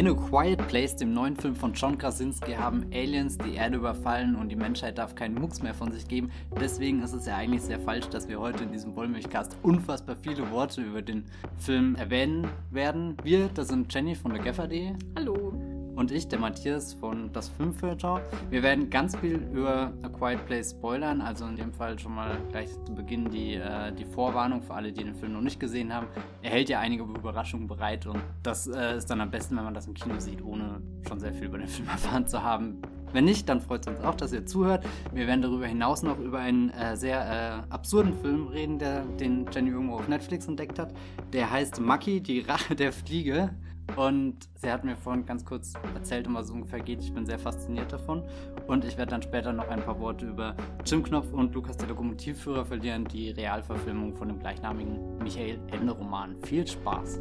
In A Quiet Place, dem neuen Film von John Krasinski, haben Aliens die Erde überfallen und die Menschheit darf keinen Mucks mehr von sich geben. Deswegen ist es ja eigentlich sehr falsch, dass wir heute in diesem Wollmilchcast unfassbar viele Worte über den Film erwähnen werden. Wir, das sind Jenny von der Gaffer.de. Hallo und ich, der Matthias von Das Filmfilter. Wir werden ganz viel über A Quiet Place spoilern, also in dem Fall schon mal gleich zu Beginn die, äh, die Vorwarnung für alle, die den Film noch nicht gesehen haben. Er hält ja einige Überraschungen bereit und das äh, ist dann am besten, wenn man das im Kino sieht, ohne schon sehr viel über den Film erfahren zu haben. Wenn nicht, dann freut es uns auch, dass ihr zuhört. Wir werden darüber hinaus noch über einen äh, sehr äh, absurden Film reden, der, den Jenny irgendwo auf Netflix entdeckt hat. Der heißt Maki, die Rache der Fliege. Und sie hat mir vorhin ganz kurz erzählt, um was es ungefähr geht. Ich bin sehr fasziniert davon. Und ich werde dann später noch ein paar Worte über Jim Knopf und Lukas der Lokomotivführer verlieren, die Realverfilmung von dem gleichnamigen Michael Ende-Roman. Viel Spaß!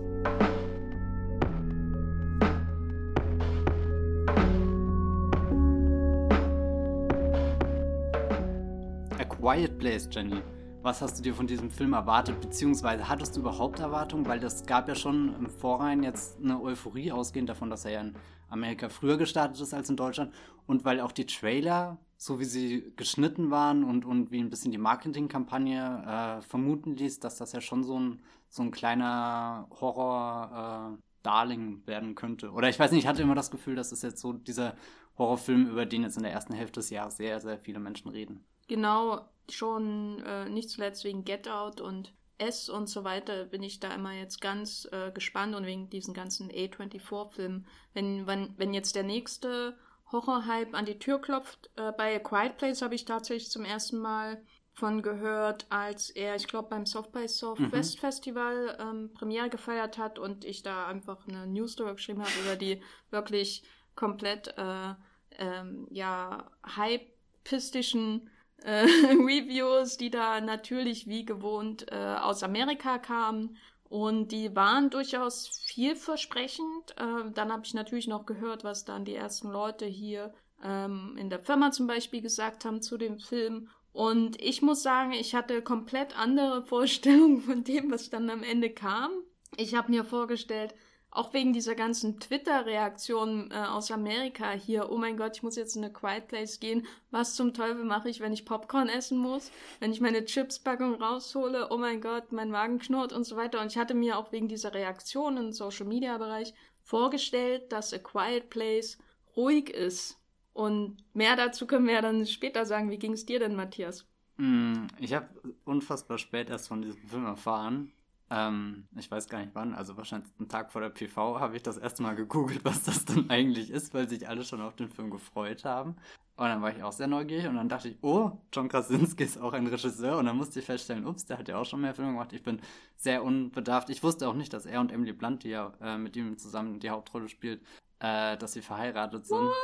A Quiet Place, Jenny. Was hast du dir von diesem Film erwartet, beziehungsweise hattest du überhaupt Erwartungen? Weil das gab ja schon im Vorrein jetzt eine Euphorie ausgehend davon, dass er ja in Amerika früher gestartet ist als in Deutschland und weil auch die Trailer, so wie sie geschnitten waren und, und wie ein bisschen die Marketingkampagne äh, vermuten ließ, dass das ja schon so ein, so ein kleiner Horror- äh, Darling werden könnte. Oder ich weiß nicht, ich hatte immer das Gefühl, dass es jetzt so dieser Horrorfilm, über den jetzt in der ersten Hälfte des Jahres sehr, sehr viele Menschen reden. Genau, schon äh, nicht zuletzt wegen Get Out und S und so weiter bin ich da immer jetzt ganz äh, gespannt und wegen diesen ganzen A24-Filmen. Wenn, wenn, wenn jetzt der nächste Horror-Hype an die Tür klopft, äh, bei A Quiet Place habe ich tatsächlich zum ersten Mal von gehört, als er, ich glaube, beim Soft by Southwest mhm. Festival ähm, Premiere gefeiert hat und ich da einfach eine News darüber geschrieben habe über die wirklich komplett äh, ähm, ja hypistischen äh, Reviews, die da natürlich wie gewohnt äh, aus Amerika kamen. Und die waren durchaus vielversprechend. Äh, dann habe ich natürlich noch gehört, was dann die ersten Leute hier ähm, in der Firma zum Beispiel gesagt haben zu dem Film. Und ich muss sagen, ich hatte komplett andere Vorstellungen von dem, was dann am Ende kam. Ich habe mir vorgestellt, auch wegen dieser ganzen Twitter-Reaktionen äh, aus Amerika hier, oh mein Gott, ich muss jetzt in eine Quiet Place gehen. Was zum Teufel mache ich, wenn ich Popcorn essen muss? Wenn ich meine Chips-Packung raushole, oh mein Gott, mein Magen knurrt und so weiter. Und ich hatte mir auch wegen dieser Reaktionen im Social-Media-Bereich vorgestellt, dass A Quiet Place ruhig ist. Und mehr dazu können wir ja dann später sagen. Wie ging es dir denn, Matthias? Hm, ich habe unfassbar spät erst von diesem Film erfahren ähm, ich weiß gar nicht wann, also wahrscheinlich einen Tag vor der PV habe ich das erste Mal gegoogelt, was das dann eigentlich ist, weil sich alle schon auf den Film gefreut haben. Und dann war ich auch sehr neugierig und dann dachte ich, oh, John Krasinski ist auch ein Regisseur. Und dann musste ich feststellen, ups, der hat ja auch schon mehr Filme gemacht. Ich bin sehr unbedarft. Ich wusste auch nicht, dass er und Emily Blunt, die ja äh, mit ihm zusammen die Hauptrolle spielt, äh, dass sie verheiratet sind. What?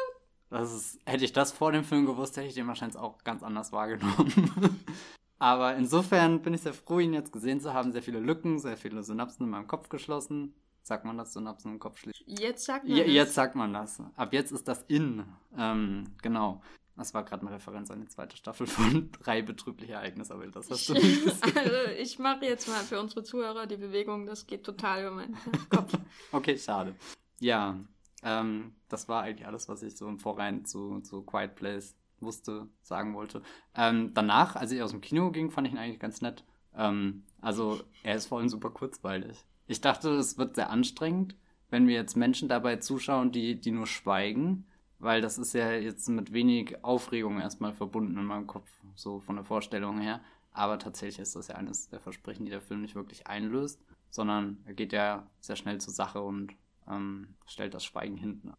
Das ist, hätte ich das vor dem Film gewusst, hätte ich den wahrscheinlich auch ganz anders wahrgenommen. Aber insofern bin ich sehr froh, ihn jetzt gesehen zu haben. Sehr viele Lücken, sehr viele Synapsen in meinem Kopf geschlossen. Sagt man das, Synapsen im Kopf schließen? Jetzt sagt man ja, das. Jetzt sagt man das. Ab jetzt ist das in. Ähm, genau. Das war gerade eine Referenz an die zweite Staffel von drei betrübliche Ereignisse, aber das hast du nicht gesehen. Also ich mache jetzt mal für unsere Zuhörer die Bewegung, das geht total über meinen Kopf. okay, schade. Ja, ähm, das war eigentlich alles, was ich so im Vorrein zu, zu Quiet Place wusste, sagen wollte. Ähm, danach, als ich aus dem Kino ging, fand ich ihn eigentlich ganz nett. Ähm, also er ist vor allem super kurzweilig. Ich dachte, es wird sehr anstrengend, wenn wir jetzt Menschen dabei zuschauen, die, die nur schweigen, weil das ist ja jetzt mit wenig Aufregung erstmal verbunden in meinem Kopf, so von der Vorstellung her. Aber tatsächlich ist das ja eines der Versprechen, die der Film nicht wirklich einlöst, sondern er geht ja sehr schnell zur Sache und ähm, stellt das Schweigen hinten.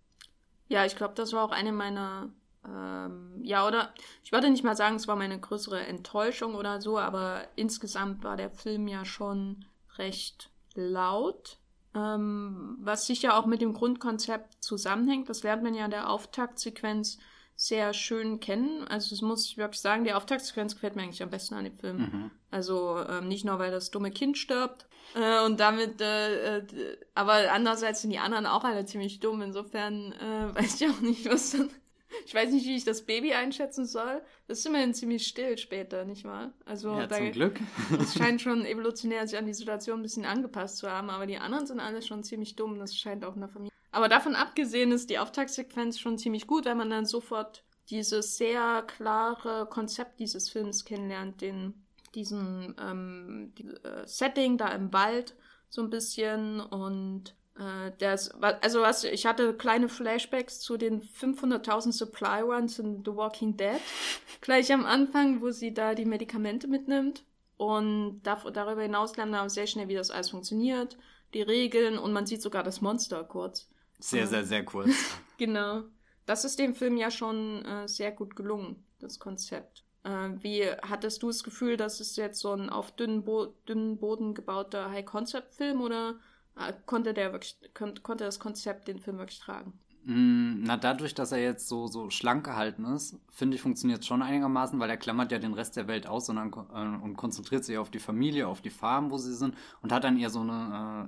Ja, ich glaube, das war auch eine meiner ähm, ja, oder ich würde nicht mal sagen, es war meine größere Enttäuschung oder so, aber insgesamt war der Film ja schon recht laut. Ähm, was sicher auch mit dem Grundkonzept zusammenhängt. Das lernt man ja in der Auftaktsequenz sehr schön kennen. Also das muss ich wirklich sagen, die Auftaktsequenz gefällt mir eigentlich am besten an dem Film. Mhm. Also ähm, nicht nur, weil das dumme Kind stirbt äh, und damit, äh, äh, aber andererseits sind die anderen auch alle ziemlich dumm. Insofern äh, weiß ich auch nicht, was dann ich weiß nicht, wie ich das Baby einschätzen soll. Das ist immerhin ziemlich still später, nicht wahr? Also ja, da, zum Glück. Es scheint schon evolutionär sich an die Situation ein bisschen angepasst zu haben, aber die anderen sind alle schon ziemlich dumm. Das scheint auch in der Familie. Aber davon abgesehen ist die Auftaktsequenz schon ziemlich gut, weil man dann sofort dieses sehr klare Konzept dieses Films kennenlernt, den, diesen ähm, die, äh, Setting da im Wald so ein bisschen und das, also was, ich hatte kleine Flashbacks zu den 500.000 Supply Runs in The Walking Dead. Gleich am Anfang, wo sie da die Medikamente mitnimmt. Und darüber hinaus lernen wir sehr schnell, wie das alles funktioniert, die Regeln und man sieht sogar das Monster kurz. Sehr, sehr, sehr kurz. genau. Das ist dem Film ja schon äh, sehr gut gelungen, das Konzept. Äh, wie hattest du das Gefühl, dass es jetzt so ein auf dünnen, Bo dünnen Boden gebauter High-Concept-Film oder äh, konnte der wirklich, kon konnte das Konzept den Film wirklich tragen? Mm, na, dadurch, dass er jetzt so, so schlank gehalten ist, finde ich, funktioniert es schon einigermaßen, weil er klammert ja den Rest der Welt aus sondern, äh, und konzentriert sich auf die Familie, auf die Farm, wo sie sind und hat dann eher so eine,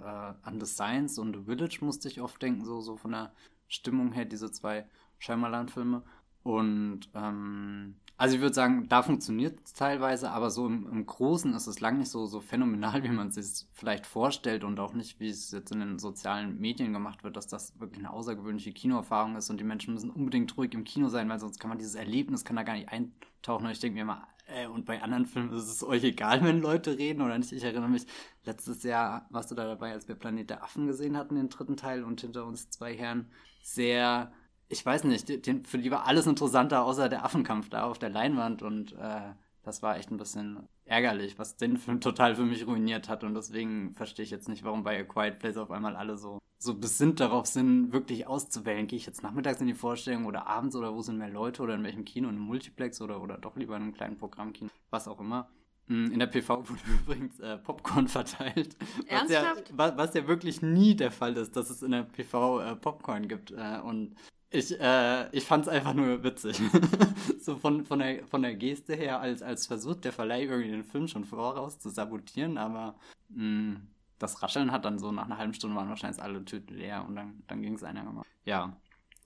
äh, äh, an The Science und The Village musste ich oft denken, so, so von der Stimmung her, diese zwei Scheimerland-Filme. Und ähm, also ich würde sagen, da funktioniert es teilweise, aber so im, im, Großen ist es lang nicht so, so phänomenal, wie man es sich vielleicht vorstellt und auch nicht, wie es jetzt in den sozialen Medien gemacht wird, dass das wirklich eine außergewöhnliche Kinoerfahrung ist und die Menschen müssen unbedingt ruhig im Kino sein, weil sonst kann man dieses Erlebnis, kann da gar nicht eintauchen. Und ich denke mir immer, äh, und bei anderen Filmen ist es euch egal, wenn Leute reden oder nicht. Ich erinnere mich, letztes Jahr warst du da dabei, als wir Planet der Affen gesehen hatten, den dritten Teil und hinter uns zwei Herren sehr ich weiß nicht, den, für die war alles interessanter außer der Affenkampf da auf der Leinwand und äh, das war echt ein bisschen ärgerlich, was den Film total für mich ruiniert hat und deswegen verstehe ich jetzt nicht, warum bei A Quiet Place auf einmal alle so, so besinnt darauf sind, wirklich auszuwählen. Gehe ich jetzt nachmittags in die Vorstellung oder abends oder wo sind mehr Leute oder in welchem Kino, in einem Multiplex oder, oder doch lieber in einem kleinen Programmkino, was auch immer. Hm, in der PV wurde übrigens äh, Popcorn verteilt. Was ja, was, was ja, wirklich nie der Fall ist, dass es in der PV äh, Popcorn gibt. Äh, und ich, äh, ich fand es einfach nur witzig. so von, von, der, von der Geste her, als, als versucht der Verleih irgendwie den Film schon voraus zu sabotieren, aber mh, hm, das Rascheln hat dann so nach einer halben Stunde waren wahrscheinlich alle Tüten leer und dann, dann ging es einigermaßen. Ja,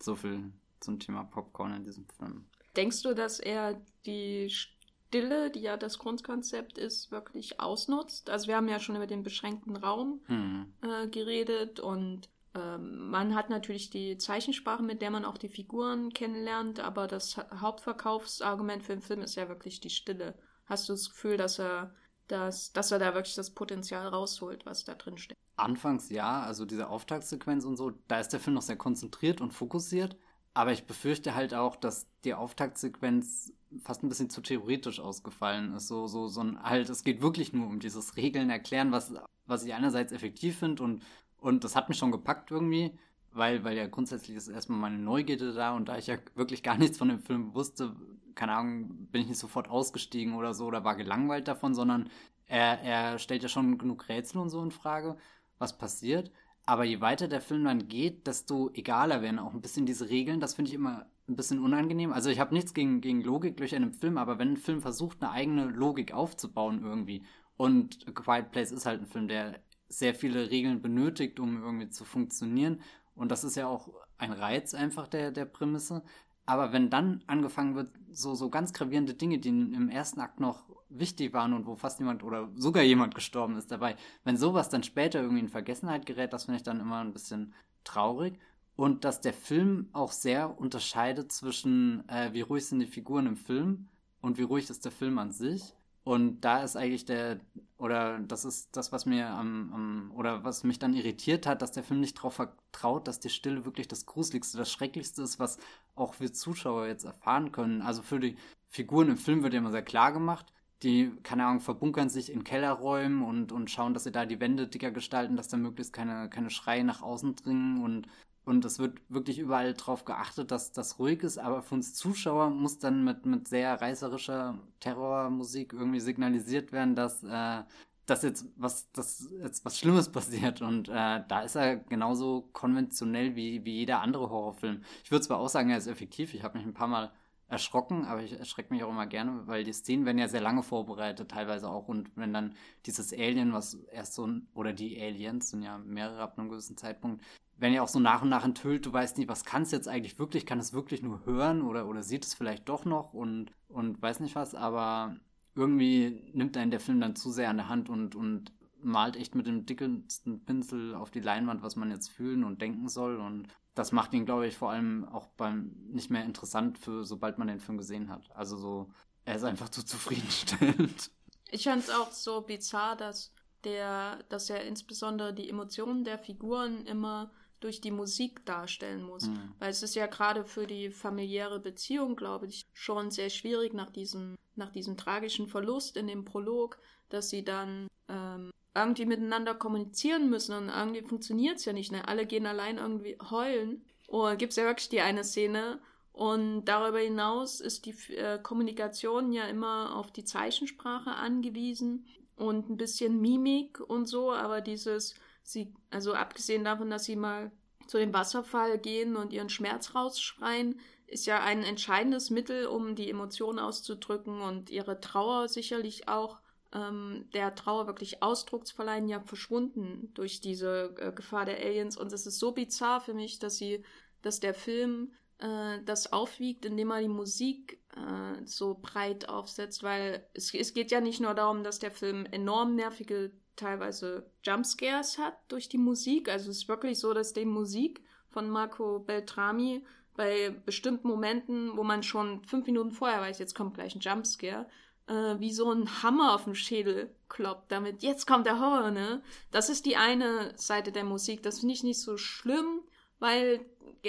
so viel zum Thema Popcorn in diesem Film. Denkst du, dass er die Stille, die ja das Grundkonzept ist, wirklich ausnutzt? Also wir haben ja schon über den beschränkten Raum hm. äh, geredet und ähm, man hat natürlich die Zeichensprache, mit der man auch die Figuren kennenlernt, aber das Hauptverkaufsargument für den Film ist ja wirklich die Stille. Hast du das Gefühl, dass er, dass, dass er da wirklich das Potenzial rausholt, was da drin steckt? Anfangs ja, also diese Auftaktsequenz und so, da ist der Film noch sehr konzentriert und fokussiert. Aber ich befürchte halt auch, dass die Auftaktsequenz fast ein bisschen zu theoretisch ausgefallen ist. So, so, so ein halt, es geht wirklich nur um dieses Regeln erklären, was, was ich einerseits effektiv finde und und das hat mich schon gepackt irgendwie, weil, weil ja grundsätzlich ist erstmal meine Neugierde da und da ich ja wirklich gar nichts von dem Film wusste, keine Ahnung, bin ich nicht sofort ausgestiegen oder so oder war gelangweilt davon, sondern er, er stellt ja schon genug Rätsel und so in Frage, was passiert. Aber je weiter der Film dann geht, desto egaler werden auch ein bisschen diese Regeln. Das finde ich immer ein bisschen unangenehm. Also ich habe nichts gegen, gegen Logik durch einen Film, aber wenn ein Film versucht, eine eigene Logik aufzubauen irgendwie, und A Quiet Place ist halt ein Film, der sehr viele Regeln benötigt, um irgendwie zu funktionieren. Und das ist ja auch ein Reiz einfach der, der Prämisse. Aber wenn dann angefangen wird, so, so ganz gravierende Dinge, die im ersten Akt noch wichtig waren und wo fast jemand oder sogar jemand gestorben ist dabei, wenn sowas dann später irgendwie in Vergessenheit gerät, das finde ich dann immer ein bisschen traurig. Und dass der Film auch sehr unterscheidet zwischen, äh, wie ruhig sind die Figuren im Film und wie ruhig ist der Film an sich. Und da ist eigentlich der, oder das ist das, was mir am, am, oder was mich dann irritiert hat, dass der Film nicht darauf vertraut, dass die Stille wirklich das Gruseligste, das Schrecklichste ist, was auch wir Zuschauer jetzt erfahren können. Also für die Figuren im Film wird ja immer sehr klar gemacht. Die, keine Ahnung, verbunkern sich in Kellerräumen und, und schauen, dass sie da die Wände dicker gestalten, dass da möglichst keine, keine Schreie nach außen dringen und und es wird wirklich überall darauf geachtet, dass das ruhig ist, aber für uns Zuschauer muss dann mit, mit sehr reißerischer Terrormusik irgendwie signalisiert werden, dass, äh, dass jetzt was, dass jetzt was Schlimmes passiert. Und äh, da ist er genauso konventionell wie, wie jeder andere Horrorfilm. Ich würde zwar auch sagen, er ist effektiv. Ich habe mich ein paar Mal erschrocken, aber ich erschrecke mich auch immer gerne, weil die Szenen werden ja sehr lange vorbereitet, teilweise auch. Und wenn dann dieses Alien, was erst so, oder die Aliens sind ja mehrere ab einem gewissen Zeitpunkt, werden ja auch so nach und nach enthüllt, du weißt nicht, was kann es jetzt eigentlich wirklich, kann es wirklich nur hören oder, oder sieht es vielleicht doch noch und, und weiß nicht was, aber irgendwie nimmt einen der Film dann zu sehr an der Hand und, und malt echt mit dem dickesten Pinsel auf die Leinwand, was man jetzt fühlen und denken soll. Und das macht ihn, glaube ich, vor allem auch beim nicht mehr interessant für, sobald man den Film gesehen hat. Also so, er ist einfach zu zufriedenstellend. Ich fand es auch so bizarr, dass der, dass er insbesondere die Emotionen der Figuren immer durch die Musik darstellen muss. Mhm. Weil es ist ja gerade für die familiäre Beziehung, glaube ich, schon sehr schwierig nach diesem, nach diesem tragischen Verlust in dem Prolog, dass sie dann ähm, irgendwie miteinander kommunizieren müssen und irgendwie funktioniert es ja nicht. Ne? Alle gehen allein irgendwie heulen. Oh, gibt es ja wirklich die eine Szene. Und darüber hinaus ist die äh, Kommunikation ja immer auf die Zeichensprache angewiesen und ein bisschen Mimik und so, aber dieses, sie, also abgesehen davon, dass sie mal zu dem Wasserfall gehen und ihren Schmerz rausschreien, ist ja ein entscheidendes Mittel, um die Emotionen auszudrücken und ihre Trauer sicherlich auch ähm, der Trauer wirklich Ausdruck zu verleihen, ja verschwunden durch diese äh, Gefahr der Aliens. Und es ist so bizarr für mich, dass sie, dass der Film äh, das aufwiegt, indem er die Musik äh, so breit aufsetzt, weil es, es geht ja nicht nur darum, dass der Film enorm nervige teilweise Jumpscares hat durch die Musik. Also es ist wirklich so, dass die Musik von Marco Beltrami bei bestimmten Momenten, wo man schon fünf Minuten vorher weiß, jetzt kommt gleich ein Jumpscare, äh, wie so ein Hammer auf den Schädel kloppt, damit jetzt kommt der Horror, ne? Das ist die eine Seite der Musik. Das finde ich nicht so schlimm, weil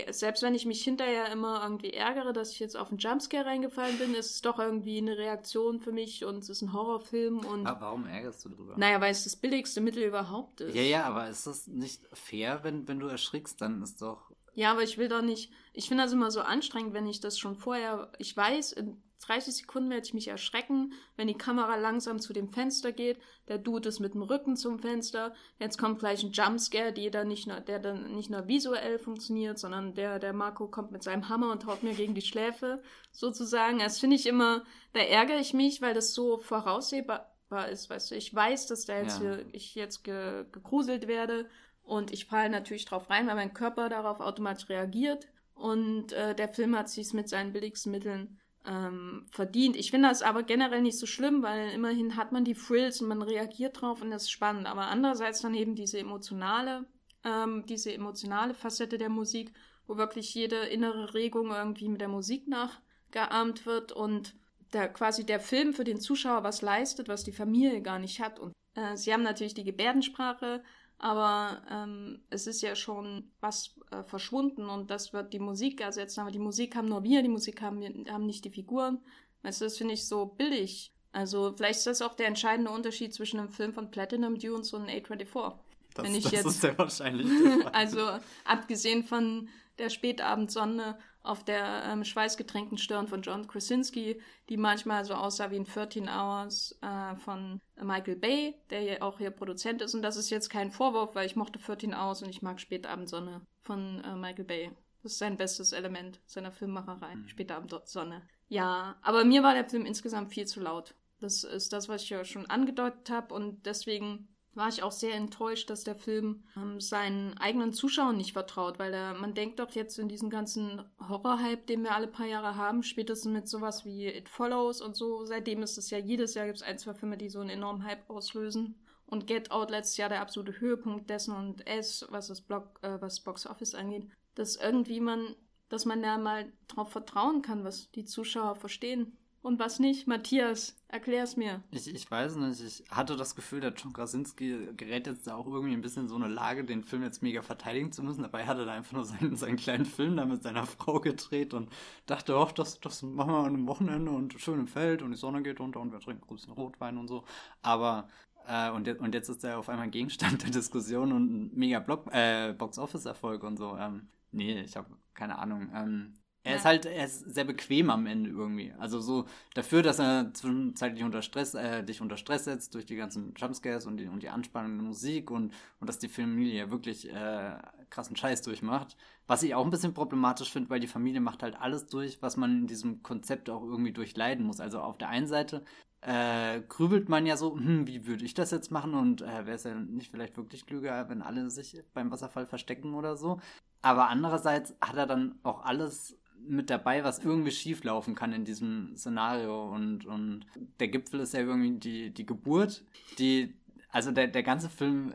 selbst wenn ich mich hinterher immer irgendwie ärgere, dass ich jetzt auf einen Jumpscare reingefallen bin, ist es doch irgendwie eine Reaktion für mich und es ist ein Horrorfilm und. Aber warum ärgerst du drüber? Naja, weil es das billigste Mittel überhaupt ist. Ja, ja, aber ist das nicht fair, wenn, wenn du erschrickst, dann ist doch. Ja, aber ich will doch nicht. Ich finde das immer so anstrengend, wenn ich das schon vorher. Ich weiß, in 30 Sekunden werde ich mich erschrecken, wenn die Kamera langsam zu dem Fenster geht. Der Dude ist mit dem Rücken zum Fenster. Jetzt kommt gleich ein Jumpscare, der dann nicht nur, der dann nicht nur visuell funktioniert, sondern der, der Marco kommt mit seinem Hammer und haut mir gegen die Schläfe, sozusagen. Das finde ich immer, da ärgere ich mich, weil das so voraussehbar ist, weißt du. Ich weiß, dass da jetzt ja. hier, ich jetzt ge, gegruselt werde und ich falle natürlich drauf rein, weil mein Körper darauf automatisch reagiert. Und äh, der Film hat sich mit seinen billigsten Mitteln ähm, verdient. Ich finde das aber generell nicht so schlimm, weil immerhin hat man die Frills und man reagiert drauf und das ist spannend. Aber andererseits dann eben diese emotionale, ähm, diese emotionale Facette der Musik, wo wirklich jede innere Regung irgendwie mit der Musik nachgeahmt wird und der quasi der Film für den Zuschauer was leistet, was die Familie gar nicht hat. Und äh, sie haben natürlich die Gebärdensprache, aber ähm, es ist ja schon was äh, verschwunden und das wird die Musik ersetzen. Aber die Musik haben nur wir, die Musik haben, haben nicht die Figuren. Weißt du, das finde ich so billig. Also vielleicht ist das auch der entscheidende Unterschied zwischen einem Film von Platinum Dunes und A24. Das, Wenn ich das jetzt, ist sehr wahrscheinlich. also abgesehen von der Spätabendsonne auf der ähm, schweißgetränkten Stirn von John Krasinski, die manchmal so aussah wie in 13 Hours äh, von Michael Bay, der ja auch hier Produzent ist. Und das ist jetzt kein Vorwurf, weil ich mochte 13 Hours und ich mag Spätabendsonne von äh, Michael Bay. Das ist sein bestes Element seiner Filmmacherei, mhm. Spätabendsonne. Ja, aber mir war der Film insgesamt viel zu laut. Das ist das, was ich ja schon angedeutet habe und deswegen war ich auch sehr enttäuscht, dass der Film ähm, seinen eigenen Zuschauern nicht vertraut, weil er, man denkt doch jetzt in diesem ganzen Horror-Hype, den wir alle paar Jahre haben, spätestens mit sowas wie It Follows und so, seitdem ist es ja jedes Jahr gibt es ein, zwei Filme, die so einen enormen Hype auslösen. Und Get Out letztes Jahr der absolute Höhepunkt dessen und S, was das Block, äh, was Box Office angeht, dass irgendwie man, dass man da mal drauf vertrauen kann, was die Zuschauer verstehen und was nicht? Matthias, erklär's mir. Ich, ich weiß nicht, ich hatte das Gefühl, der John Krasinski gerät jetzt da auch irgendwie ein bisschen in so eine Lage, den Film jetzt mega verteidigen zu müssen. Dabei hat er da einfach nur seinen, seinen kleinen Film da mit seiner Frau gedreht und dachte, ach, das, das machen wir an einem Wochenende und schön im Feld und die Sonne geht unter und wir trinken ein bisschen Rotwein und so. Aber äh, und, und jetzt ist er auf einmal Gegenstand der Diskussion und ein mega Block, äh, Box-Office-Erfolg und so. Ähm, nee, ich habe keine Ahnung. Ähm, er ja. ist halt, er ist sehr bequem am Ende irgendwie. Also so dafür, dass er zwischenzeitlich unter Stress, äh, dich unter Stress setzt durch die ganzen Jumpscares und die, und die Anspannung der Musik und, und dass die Familie ja wirklich äh, krassen Scheiß durchmacht. Was ich auch ein bisschen problematisch finde, weil die Familie macht halt alles durch, was man in diesem Konzept auch irgendwie durchleiden muss. Also auf der einen Seite äh, grübelt man ja so, hm, wie würde ich das jetzt machen und äh, wäre es ja nicht vielleicht wirklich klüger, wenn alle sich beim Wasserfall verstecken oder so. Aber andererseits hat er dann auch alles mit dabei, was irgendwie schief laufen kann in diesem Szenario. Und, und der Gipfel ist ja irgendwie die, die Geburt, die also der, der ganze Film,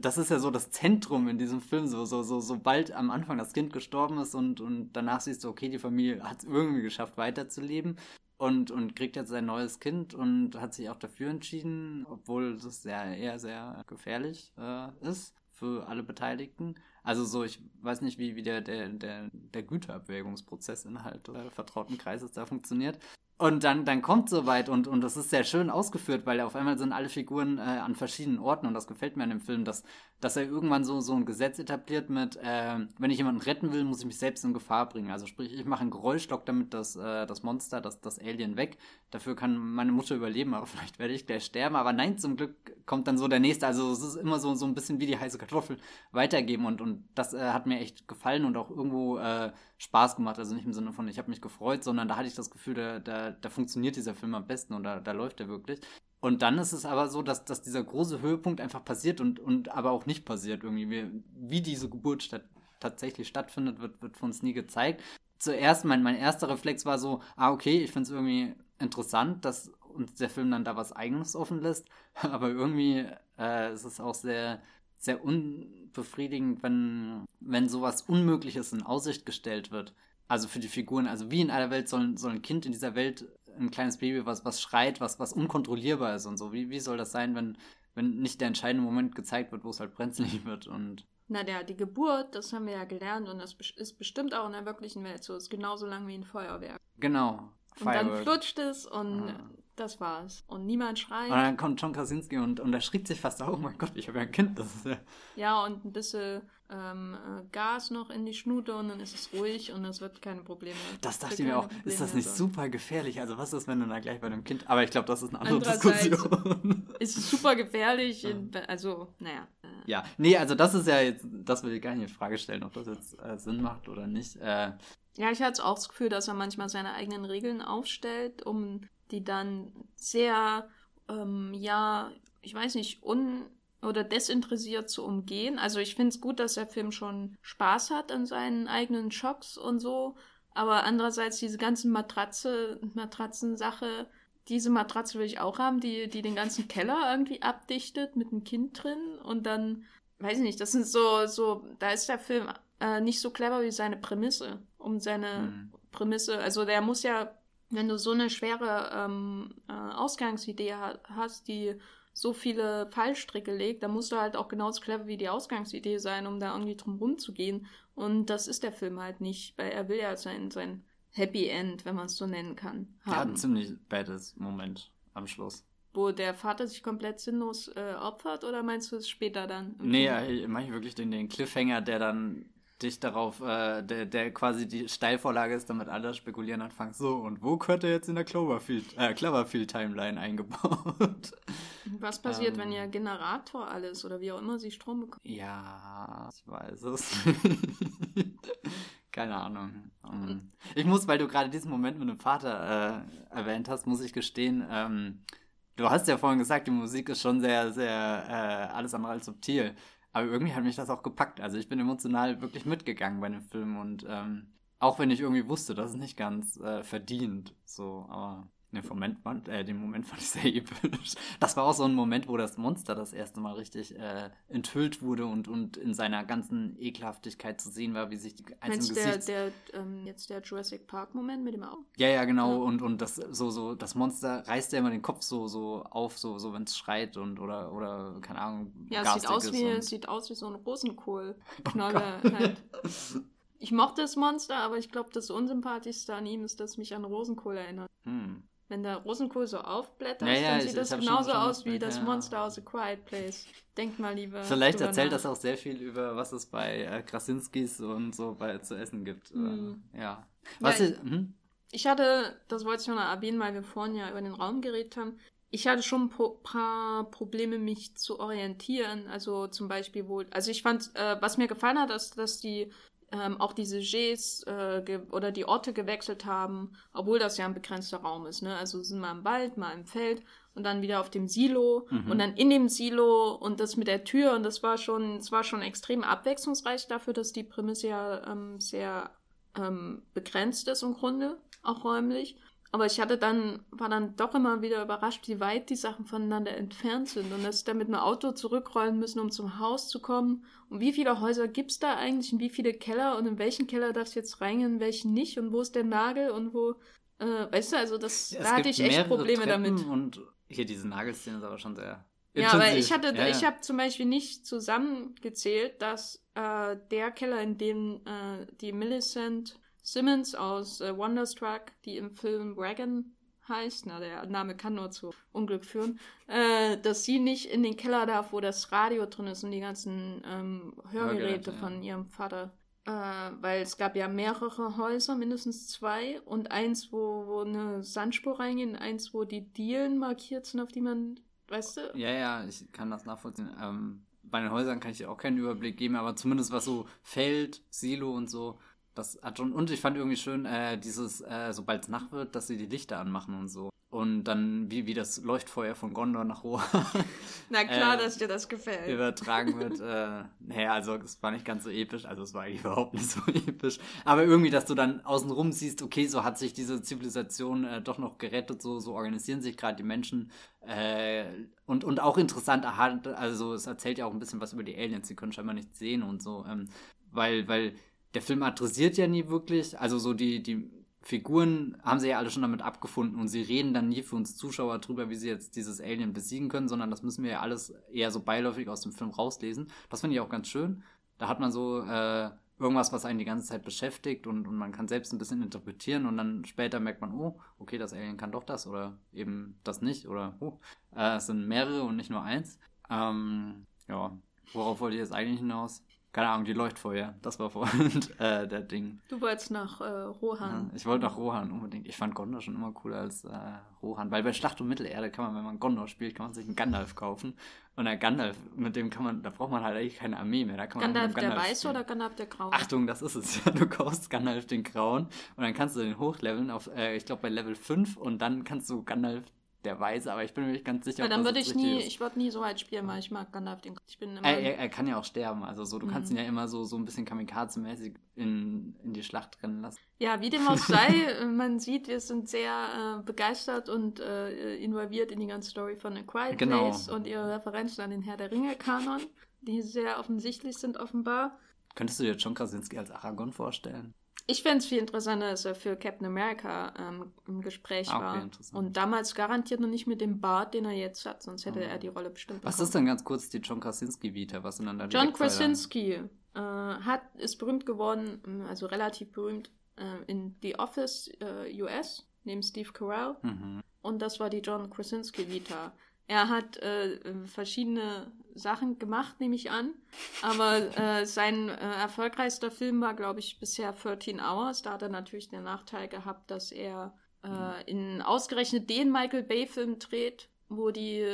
das ist ja so das Zentrum in diesem Film, so, so, so, sobald am Anfang das Kind gestorben ist und, und danach siehst du, okay, die Familie hat es irgendwie geschafft, weiterzuleben und, und kriegt jetzt ein neues Kind und hat sich auch dafür entschieden, obwohl das ja eher sehr gefährlich äh, ist für alle Beteiligten. Also so, ich weiß nicht, wie, wie der, der, der, der Güterabwägungsprozess innerhalb des vertrauten Kreises da funktioniert. Und dann, dann kommt soweit und, und das ist sehr schön ausgeführt, weil auf einmal sind alle Figuren äh, an verschiedenen Orten und das gefällt mir an dem Film, dass, dass er irgendwann so, so ein Gesetz etabliert mit, äh, wenn ich jemanden retten will, muss ich mich selbst in Gefahr bringen. Also sprich, ich mache ein Geräusch, lock damit das, äh, das Monster, das, das Alien weg. Dafür kann meine Mutter überleben, aber vielleicht werde ich gleich sterben. Aber nein, zum Glück kommt dann so der nächste. Also es ist immer so, so ein bisschen wie die heiße Kartoffel weitergeben und, und das äh, hat mir echt gefallen und auch irgendwo äh, Spaß gemacht. Also nicht im Sinne von, ich habe mich gefreut, sondern da hatte ich das Gefühl, da, da, da funktioniert dieser Film am besten und da, da läuft er wirklich. Und dann ist es aber so, dass, dass dieser große Höhepunkt einfach passiert und, und aber auch nicht passiert irgendwie. Wie, wie diese Geburt statt, tatsächlich stattfindet, wird, wird von uns nie gezeigt. Zuerst, mein, mein erster Reflex war so, ah, okay, ich finde es irgendwie interessant, dass uns der Film dann da was Eigenes offen lässt. Aber irgendwie äh, ist es auch sehr, sehr unbefriedigend, wenn, wenn sowas Unmögliches in Aussicht gestellt wird. Also für die Figuren, also wie in aller Welt soll, soll ein Kind in dieser Welt, ein kleines Baby, was, was schreit, was, was unkontrollierbar ist und so. Wie, wie soll das sein, wenn, wenn nicht der entscheidende Moment gezeigt wird, wo es halt brenzlig wird und. Na, der, die Geburt, das haben wir ja gelernt und das ist bestimmt auch in der wirklichen Welt so. Ist genauso lang wie ein Feuerwerk. Genau. Und dann flutscht es und ah. Das war's. Und niemand schreit. Und dann kommt John Krasinski und, er schrieb sich fast, oh mein Gott, ich habe ja ein Kind. Das ist ja, ja, und ein bisschen ähm, äh, Gas noch in die Schnute und dann ist es ruhig und es wird keine Probleme. Das dachte ich mir auch, Probleme ist das nicht so. super gefährlich? Also was ist, wenn du da gleich bei einem Kind... Aber ich glaube, das ist eine andere Diskussion. Ist es super gefährlich, also naja. Äh. Ja, nee, also das ist ja jetzt, das will ich gar nicht in Frage stellen, ob das jetzt äh, Sinn macht oder nicht. Äh, ja, ich hatte auch das Gefühl, dass er manchmal seine eigenen Regeln aufstellt, um die dann sehr, ähm, ja, ich weiß nicht, un oder desinteressiert zu umgehen. Also ich finde es gut, dass der Film schon Spaß hat an seinen eigenen Schocks und so. Aber andererseits diese ganzen Matratze, Matratzensache, diese Matratze will ich auch haben, die, die den ganzen Keller irgendwie abdichtet mit einem Kind drin und dann, weiß ich nicht, das sind so, so, da ist der Film äh, nicht so clever wie seine Prämisse. Um seine mhm. Prämisse, also der muss ja, wenn du so eine schwere ähm, äh, Ausgangsidee ha hast, die so viele Fallstricke legt, dann musst du halt auch genauso clever wie die Ausgangsidee sein, um da irgendwie drum rumzugehen. Und das ist der Film halt nicht, weil er will ja sein, sein Happy End, wenn man es so nennen kann. Haben. Ja, ein ziemlich bades Moment am Schluss wo der Vater sich komplett sinnlos äh, opfert oder meinst du es später dann? Nee, ja, ich meine wirklich den, den Cliffhanger, der dann dich darauf, äh, der, der quasi die Steilvorlage ist, damit alle spekulieren anfangen. So, und wo könnte jetzt in der Cloverfield, äh, Cloverfield Timeline eingebaut? Was passiert, ähm, wenn ihr Generator alles oder wie auch immer sie Strom bekommt? Ja, ich weiß es. Keine Ahnung. Um, ähm, ich muss, weil du gerade diesen Moment mit dem Vater äh, erwähnt hast, muss ich gestehen, ähm, du hast ja vorhin gesagt, die Musik ist schon sehr, sehr äh, alles andere als subtil. Aber irgendwie hat mich das auch gepackt. Also ich bin emotional wirklich mitgegangen bei dem Film und ähm, auch wenn ich irgendwie wusste, dass es nicht ganz äh, verdient, so, aber den Moment, äh, den Moment fand ich sehr episch. Das war auch so ein Moment, wo das Monster das erste Mal richtig äh, enthüllt wurde und, und in seiner ganzen Ekelhaftigkeit zu sehen war, wie sich die einzelnen Meinst der, der ähm, jetzt der Jurassic Park Moment mit dem Auge? Ja, ja, genau. Ja. Und, und das so, so, das Monster reißt ja immer den Kopf so, so auf, so, so wenn es schreit und oder, oder, keine Ahnung. Ja, es sieht aus, wie, es sieht aus wie so ein Rosenkohlknolle oh halt. Ich mochte das Monster, aber ich glaube, das Unsympathischste an ihm ist, dass mich an Rosenkohl erinnert. Hm. Wenn der Rosenkohl so aufblättert, ja, ja, dann sieht ich, das ich genauso aus wie das Monster aus A Quiet Place. Denk mal lieber. Vielleicht erzählt nach. das auch sehr viel über, was es bei äh, Krasinskis und so bei, zu essen gibt. Hm. Äh, ja. Was ich, hm? ich hatte, das wollte ich noch erwähnen, weil wir vorhin ja über den Raum geredet haben. Ich hatte schon ein paar Probleme, mich zu orientieren. Also zum Beispiel wohl, also ich fand, äh, was mir gefallen hat, ist, dass die ähm, auch die Sujets äh, oder die Orte gewechselt haben, obwohl das ja ein begrenzter Raum ist. Ne? Also sind mal im Wald, mal im Feld und dann wieder auf dem Silo mhm. und dann in dem Silo und das mit der Tür und das war schon, es war schon extrem abwechslungsreich dafür, dass die Prämisse ja ähm, sehr ähm, begrenzt ist im Grunde, auch räumlich. Aber ich hatte dann, war dann doch immer wieder überrascht, wie weit die Sachen voneinander entfernt sind und dass sie dann mit einem Auto zurückrollen müssen, um zum Haus zu kommen. Und wie viele Häuser gibt es da eigentlich und wie viele Keller und in welchen Keller darfst du jetzt reingehen, in welchen nicht und wo ist der Nagel und wo, äh, weißt du, also das, es da hatte ich echt Probleme Treppen damit. Und hier diese Nagelszene ist aber schon sehr. Ja, weil intensiv. ich hatte, Ja, ich ja. habe zum Beispiel nicht zusammengezählt, dass äh, der Keller, in dem äh, die Millicent Simmons aus äh, Wonderstruck, die im Film Wagon heißt, na, der Name kann nur zu Unglück führen, äh, dass sie nicht in den Keller darf, wo das Radio drin ist und die ganzen ähm, Hörgeräte Hörgeräte, ja. von ihrem Vater. Äh, weil es gab ja mehrere Häuser, mindestens zwei, und eins, wo, wo eine Sandspur reingeht, und eins, wo die Dielen markiert sind, auf die man, weißt du, Ja, ja, ich kann das nachvollziehen. Ähm, bei den Häusern kann ich dir auch keinen Überblick geben, aber zumindest was so Feld, Silo und so, das hat schon. Und ich fand irgendwie schön, äh, dieses, äh, sobald es Nacht wird, dass sie die Lichter anmachen und so. Und dann, wie, wie das Leuchtfeuer von Gondor nach Rohan Na klar, Äh, dass dir das gefällt. übertragen wird. Äh, naja, also es war nicht ganz so episch, also es war eigentlich überhaupt nicht so episch. Aber irgendwie, dass du dann außenrum siehst, okay, so hat sich diese Zivilisation äh, doch noch gerettet, so, so organisieren sich gerade die Menschen. Äh, und, und auch interessant, aha, also es erzählt ja auch ein bisschen was über die Aliens, die können scheinbar nichts sehen und so. Ähm, weil, weil der Film adressiert ja nie wirklich, also so die, die Figuren haben sie ja alle schon damit abgefunden und sie reden dann nie für uns Zuschauer drüber, wie sie jetzt dieses Alien besiegen können, sondern das müssen wir ja alles eher so beiläufig aus dem Film rauslesen. Das finde ich auch ganz schön. Da hat man so äh, irgendwas, was einen die ganze Zeit beschäftigt und, und man kann selbst ein bisschen interpretieren und dann später merkt man, oh, okay, das Alien kann doch das oder eben das nicht oder oh, äh, es sind mehrere und nicht nur eins. Ähm, ja, worauf wollte ich jetzt eigentlich hinaus? Keine Ahnung, die Leuchtfeuer, das war vorhin äh, der Ding. Du wolltest nach äh, Ja, Rohan. ich wollte nach Rohan unbedingt. Ich fand Gondor schon immer cooler als äh, Rohan, weil bei Schlacht um Mittelerde kann man, wenn man Gondor spielt, kann man sich einen Gandalf kaufen. Und der Gandalf, mit dem kann man, da braucht man halt eigentlich keine Armee mehr. Da kann man Gandalf der Weiße oder Gandalf der Graue? Achtung, das ist es ja. Du kaufst Gandalf den Grauen und dann kannst du den hochleveln auf, äh, ich glaube, bei Level 5 und dann kannst du Gandalf der Weiße, aber ich bin mir nicht ganz sicher, ja, dann würde ich nie, ist. ich würde nie so weit spielen, weil ich mag Gandalf den. Ich bin immer. Er, er, er kann ja auch sterben, also so, du kannst Mhm. ihn ja immer so, so ein bisschen kamikaze-mäßig in, in die Schlacht rennen lassen. Ja, wie dem auch sei, äh, man sieht, wir sind sehr äh, begeistert und äh, involviert in die ganze Story von A Quiet Genau. Place und ihre Referenzen an den Herr der Ringe-Kanon, die sehr offensichtlich sind, offenbar. Könntest du dir John Krasinski als Aragorn vorstellen? Ich fände es viel interessanter, dass er für Captain America ähm, im Gespräch okay, war. Und damals garantiert noch nicht mit dem Bart, den er jetzt hat, sonst hätte Oh. er die Rolle bestimmt Was bekommen. ist denn ganz kurz die John Krasinski-Vita? Was sind dann da die John? Krasinski äh, hat, ist berühmt geworden, ähm, also relativ berühmt, äh, in The Office äh, US, neben Steve Carell. Mhm. Und das war die John Krasinski Vita. Er hat äh, verschiedene Sachen gemacht, nehme ich an. Aber äh, sein äh, erfolgreichster Film war, glaube ich, bisher 13 Hours. Da hat er natürlich den Nachteil gehabt, dass er äh, in ausgerechnet den Michael Bay-Film dreht, wo die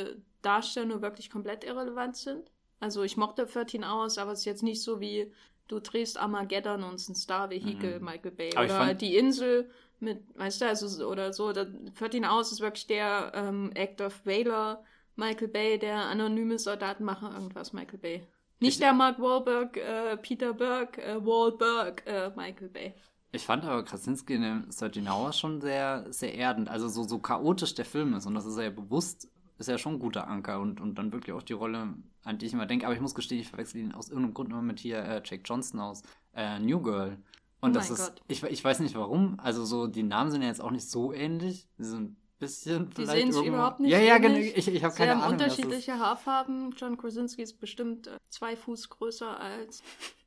Darsteller nur wirklich komplett irrelevant sind. Also ich mochte 13 Hours, aber es ist jetzt nicht so wie du drehst Armageddon und es ist ein Star-Vehikel, Mhm. Michael Bay. Aber Oder die Insel mit, weißt du, also so- oder so. Da, 13 Hours ist wirklich der ähm, Act of Valor, Michael Bay, der anonyme Soldaten machen irgendwas, Michael Bay. Nicht Ich- der Mark Wahlberg, äh, Peter Berg, äh, Wahlberg, äh, Michael Bay. Ich fand aber Krasinski in dem 13 Hours schon sehr, sehr erdend. Also so, so chaotisch der Film ist und das ist er ja bewusst, ist ja schon ein guter Anker und, und dann wirklich auch die Rolle, an die ich immer denke. Aber ich muss gestehen, ich verwechsel ihn aus irgendeinem Grund immer mit hier äh, Jake Johnson aus äh, New Girl. Und Oh das ist, Gott. ich, ich weiß nicht warum, also so, die Namen sind ja jetzt auch nicht so ähnlich. Sie sind bisschen Die vielleicht sehen sich überhaupt nicht Ja, ja, genau. Ich, ich habe Sie keine haben Ahnung. unterschiedliche Haarfarben. John Krasinski ist bestimmt äh, zwei Fuß größer als.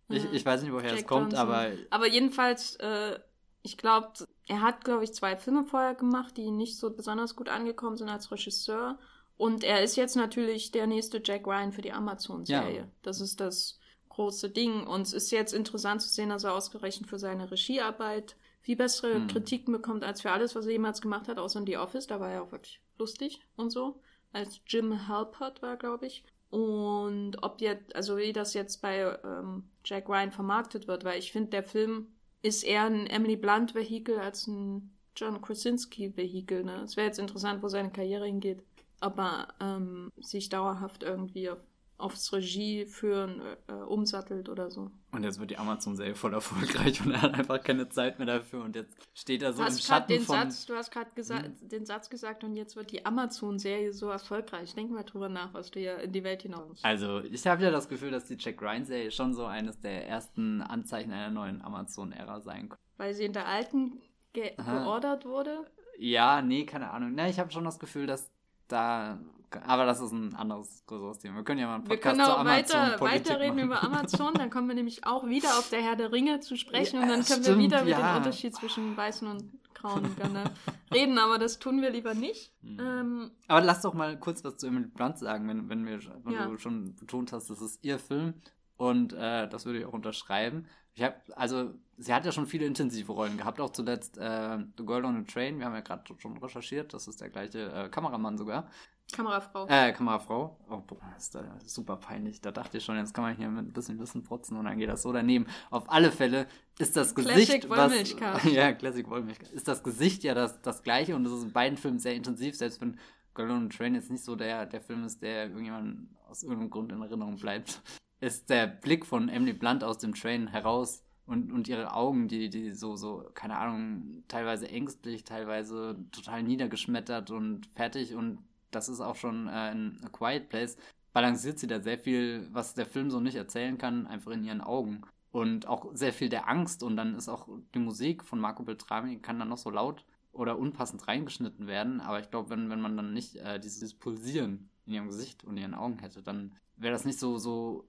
Ich, äh, ich weiß nicht, woher es Jack kommt, Johnson. aber Aber jedenfalls, äh, ich glaube, er hat, glaube ich, zwei Filme vorher gemacht, die nicht so besonders gut angekommen sind als Regisseur. Und er ist jetzt natürlich der nächste Jack Ryan für die Amazon-Serie. Ja. Das ist das große Ding. Und es ist jetzt interessant zu sehen, dass er ausgerechnet für seine Regiearbeit viel bessere Hm. Kritiken bekommt als für alles, was er jemals gemacht hat, außer in The Office. Da war er auch wirklich lustig und so. Als Jim Halpert war, glaube ich. Und ob jetzt, also wie das jetzt bei ähm, Jack Ryan vermarktet wird, weil ich finde, der Film ist eher ein Emily Blunt-Vehikel als ein John Krasinski-Vehikel. Ne? Es wäre jetzt interessant, wo seine Karriere hingeht. Ob er ähm, sich dauerhaft irgendwie auf aufs Regie führen äh, umsattelt oder so. Und jetzt wird die Amazon-Serie voll erfolgreich und er hat einfach keine Zeit mehr dafür und jetzt steht er so im Schatten den von... Satz, du hast gerade hm? den Satz gesagt und jetzt wird die Amazon-Serie so erfolgreich. Denk mal drüber nach, was du ja in die Welt hinaus. Also ich habe ja das Gefühl, dass die Jack Ryan-Serie schon so eines der ersten Anzeichen einer neuen Amazon-Ära sein könnte. Weil sie in der alten ge Aha. geordert wurde? Ja, nee, keine Ahnung. Na, ich habe schon das Gefühl, dass da aber das ist ein anderes größeres Thema. Wir können ja mal einen Podcast Wir können auch weiter, weiterreden über Amazon, dann kommen wir nämlich auch wieder auf der Herr der Ringe zu sprechen ja, und dann können stimmt, wir wieder über ja. den Unterschied zwischen weißen und grauen gerne reden, aber das tun wir lieber nicht. Mhm. Ähm, aber lass doch mal kurz was zu Emily Blunt sagen, wenn, wenn, wir, wenn ja. du schon betont hast, das ist ihr Film und äh, das würde ich auch unterschreiben. Ich habe, also, sie hat ja schon viele intensive Rollen gehabt, auch zuletzt äh, The Girl on a Train, wir haben ja gerade schon recherchiert, das ist der gleiche äh, Kameramann sogar. Kamerafrau. Äh, Kamerafrau. Oh, boah, ist da super peinlich. Da dachte ich schon, jetzt kann man hier mit ein bisschen Wissen protzen und dann geht das so daneben. Auf alle Fälle ist das Gesicht. Classic was, Ja, Classic Wollmilchcast. Ist das Gesicht ja das, das gleiche und das ist in beiden Filmen sehr intensiv, selbst wenn Girl on a Train jetzt nicht so der, der Film ist, der irgendjemand aus irgendeinem Grund in Erinnerung bleibt ist der Blick von Emily Blunt aus dem Train heraus und, und ihre Augen, die, die so, so, keine Ahnung, teilweise ängstlich, teilweise total niedergeschmettert und fertig und das ist auch schon äh, in A Quiet Place, balanciert sie da sehr viel, was der Film so nicht erzählen kann, einfach in ihren Augen. Und auch sehr viel der Angst und dann ist auch die Musik von Marco Beltrami kann dann noch so laut oder unpassend reingeschnitten werden, aber ich glaube, wenn, wenn man dann nicht äh, dieses Pulsieren in ihrem Gesicht und ihren Augen hätte, dann wäre das nicht so, so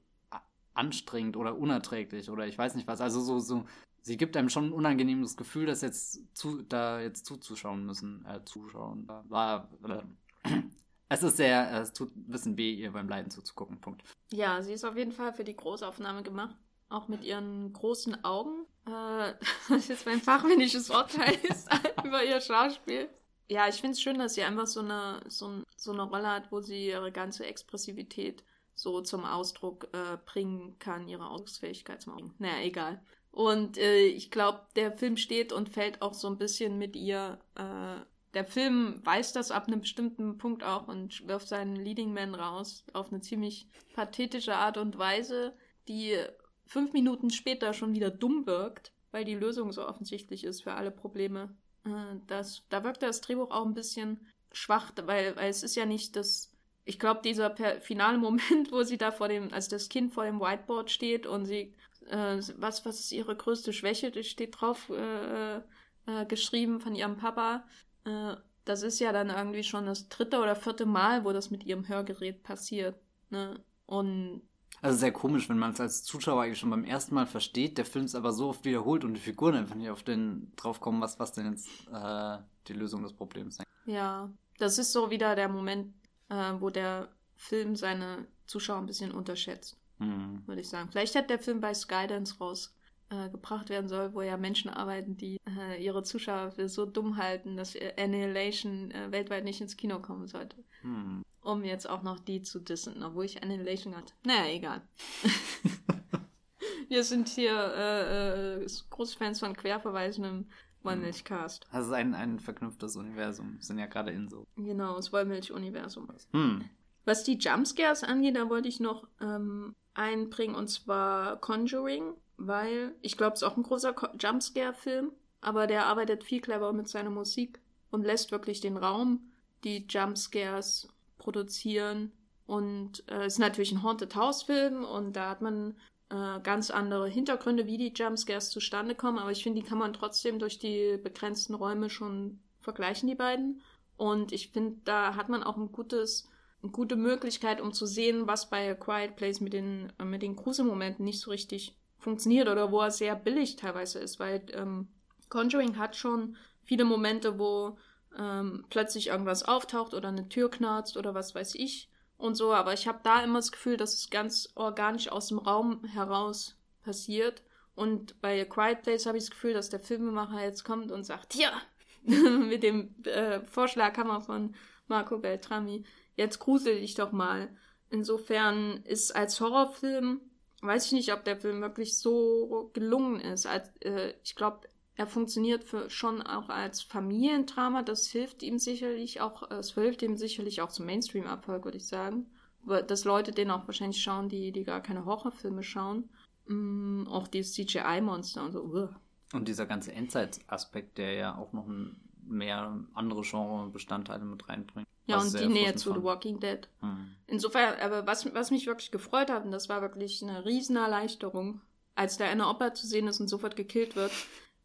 anstrengend oder unerträglich oder ich weiß nicht was. Also so, so, sie gibt einem schon ein unangenehmes Gefühl, dass jetzt zu, da jetzt zuzuschauen müssen, äh, zuschauen. Da war, es ist sehr, es tut ein bisschen weh, ihr beim Leiden zuzugucken. Punkt. Ja, sie ist auf jeden Fall für die Großaufnahme gemacht. Auch mit ihren großen Augen. Äh, das ist jetzt mein fachmännisches Urteil ist über ihr Schauspiel. Ja, ich finde es schön, dass sie einfach so eine, so, so eine Rolle hat, wo sie ihre ganze Expressivität so zum Ausdruck äh, bringen kann, ihre Ausdrucksfähigkeit zum Ausdruck. Naja, egal. Und äh, ich glaube, der Film steht und fällt auch so ein bisschen mit ihr. Äh, der Film weiß das ab einem bestimmten Punkt auch und wirft seinen Leading Man raus auf eine ziemlich pathetische Art und Weise, die fünf Minuten später schon wieder dumm wirkt, weil die Lösung so offensichtlich ist für alle Probleme. Äh, das, da wirkt das Drehbuch auch ein bisschen schwach, weil, weil es ist ja nicht das ich glaube, dieser finale Moment, wo sie da vor dem, als das Kind vor dem Whiteboard steht und sie, äh, was, was ist ihre größte Schwäche? Das steht drauf äh, äh, geschrieben von ihrem Papa. Äh, das ist ja dann irgendwie schon das dritte oder vierte Mal, wo das mit ihrem Hörgerät passiert. Ne? Und also sehr komisch, wenn man es als Zuschauer eigentlich schon beim ersten Mal versteht, der Film es aber so oft wiederholt und die Figuren einfach nicht auf den drauf kommen, was, was denn jetzt äh, die Lösung des Problems sein. Ja, das ist so wieder der Moment, äh, wo der Film seine Zuschauer ein bisschen unterschätzt, mhm. würde ich sagen. Vielleicht hätte der Film bei Skydance rausgebracht äh, werden soll, wo ja Menschen arbeiten, die äh, ihre Zuschauer für so dumm halten, dass Annihilation äh, weltweit nicht ins Kino kommen sollte. Mhm. Um jetzt auch noch die zu dissen, obwohl ich Annihilation hatte. Naja, egal. Wir sind hier äh, äh, Großfans von Querverweisen im Wollmilchcast. Das ist ein, ein verknüpftes Universum. Wir sind ja gerade in so. Genau, das Wollmilch-Universum. Hm. Was die Jumpscares angeht, da wollte ich noch ähm, einbringen, und zwar Conjuring, weil ich glaube, es ist auch ein großer Jumpscare-Film, aber der arbeitet viel cleverer mit seiner Musik und lässt wirklich den Raum die Jumpscares produzieren. Und äh, es ist natürlich ein Haunted House-Film und da hat man äh, ganz andere Hintergründe, wie die Jumpscares zustande kommen, aber ich finde, die kann man trotzdem durch die begrenzten Räume schon vergleichen, die beiden. Und ich finde, da hat man auch ein gutes, eine gute Möglichkeit, um zu sehen, was bei Quiet Place mit den, äh, mit den Gruselmomenten nicht so richtig funktioniert oder wo er sehr billig teilweise ist, weil ähm, Conjuring hat schon viele Momente, wo ähm, plötzlich irgendwas auftaucht oder eine Tür knarzt oder was weiß ich und so, aber ich habe da immer das Gefühl, dass es ganz organisch aus dem Raum heraus passiert. Und bei A Quiet Place habe ich das Gefühl, dass der Filmemacher jetzt kommt und sagt, ja, mit dem äh, Vorschlaghammer von Marco Beltrami, jetzt grusel dich doch mal. Insofern ist als Horrorfilm, weiß ich nicht, ob der Film wirklich so gelungen ist. Als, äh, ich glaube, er funktioniert für, schon auch als Familiendrama. Das hilft ihm sicherlich auch, es hilft ihm sicherlich auch zum Mainstream-Erfolg, würde ich sagen. dass Leute den auch wahrscheinlich schauen, die, die gar keine Horrorfilme schauen. Mm, auch die CGI-Monster und so. Uh. Und dieser ganze Endzeit-Aspekt, der ja auch noch ein, mehr andere Genre-Bestandteile mit reinbringt. Ja, und die Nähe zu The Walking Dead. Hm. Insofern, aber was, was mich wirklich gefreut hat, und das war wirklich eine Riesenerleichterung, als da eine Opa zu sehen ist und sofort gekillt wird,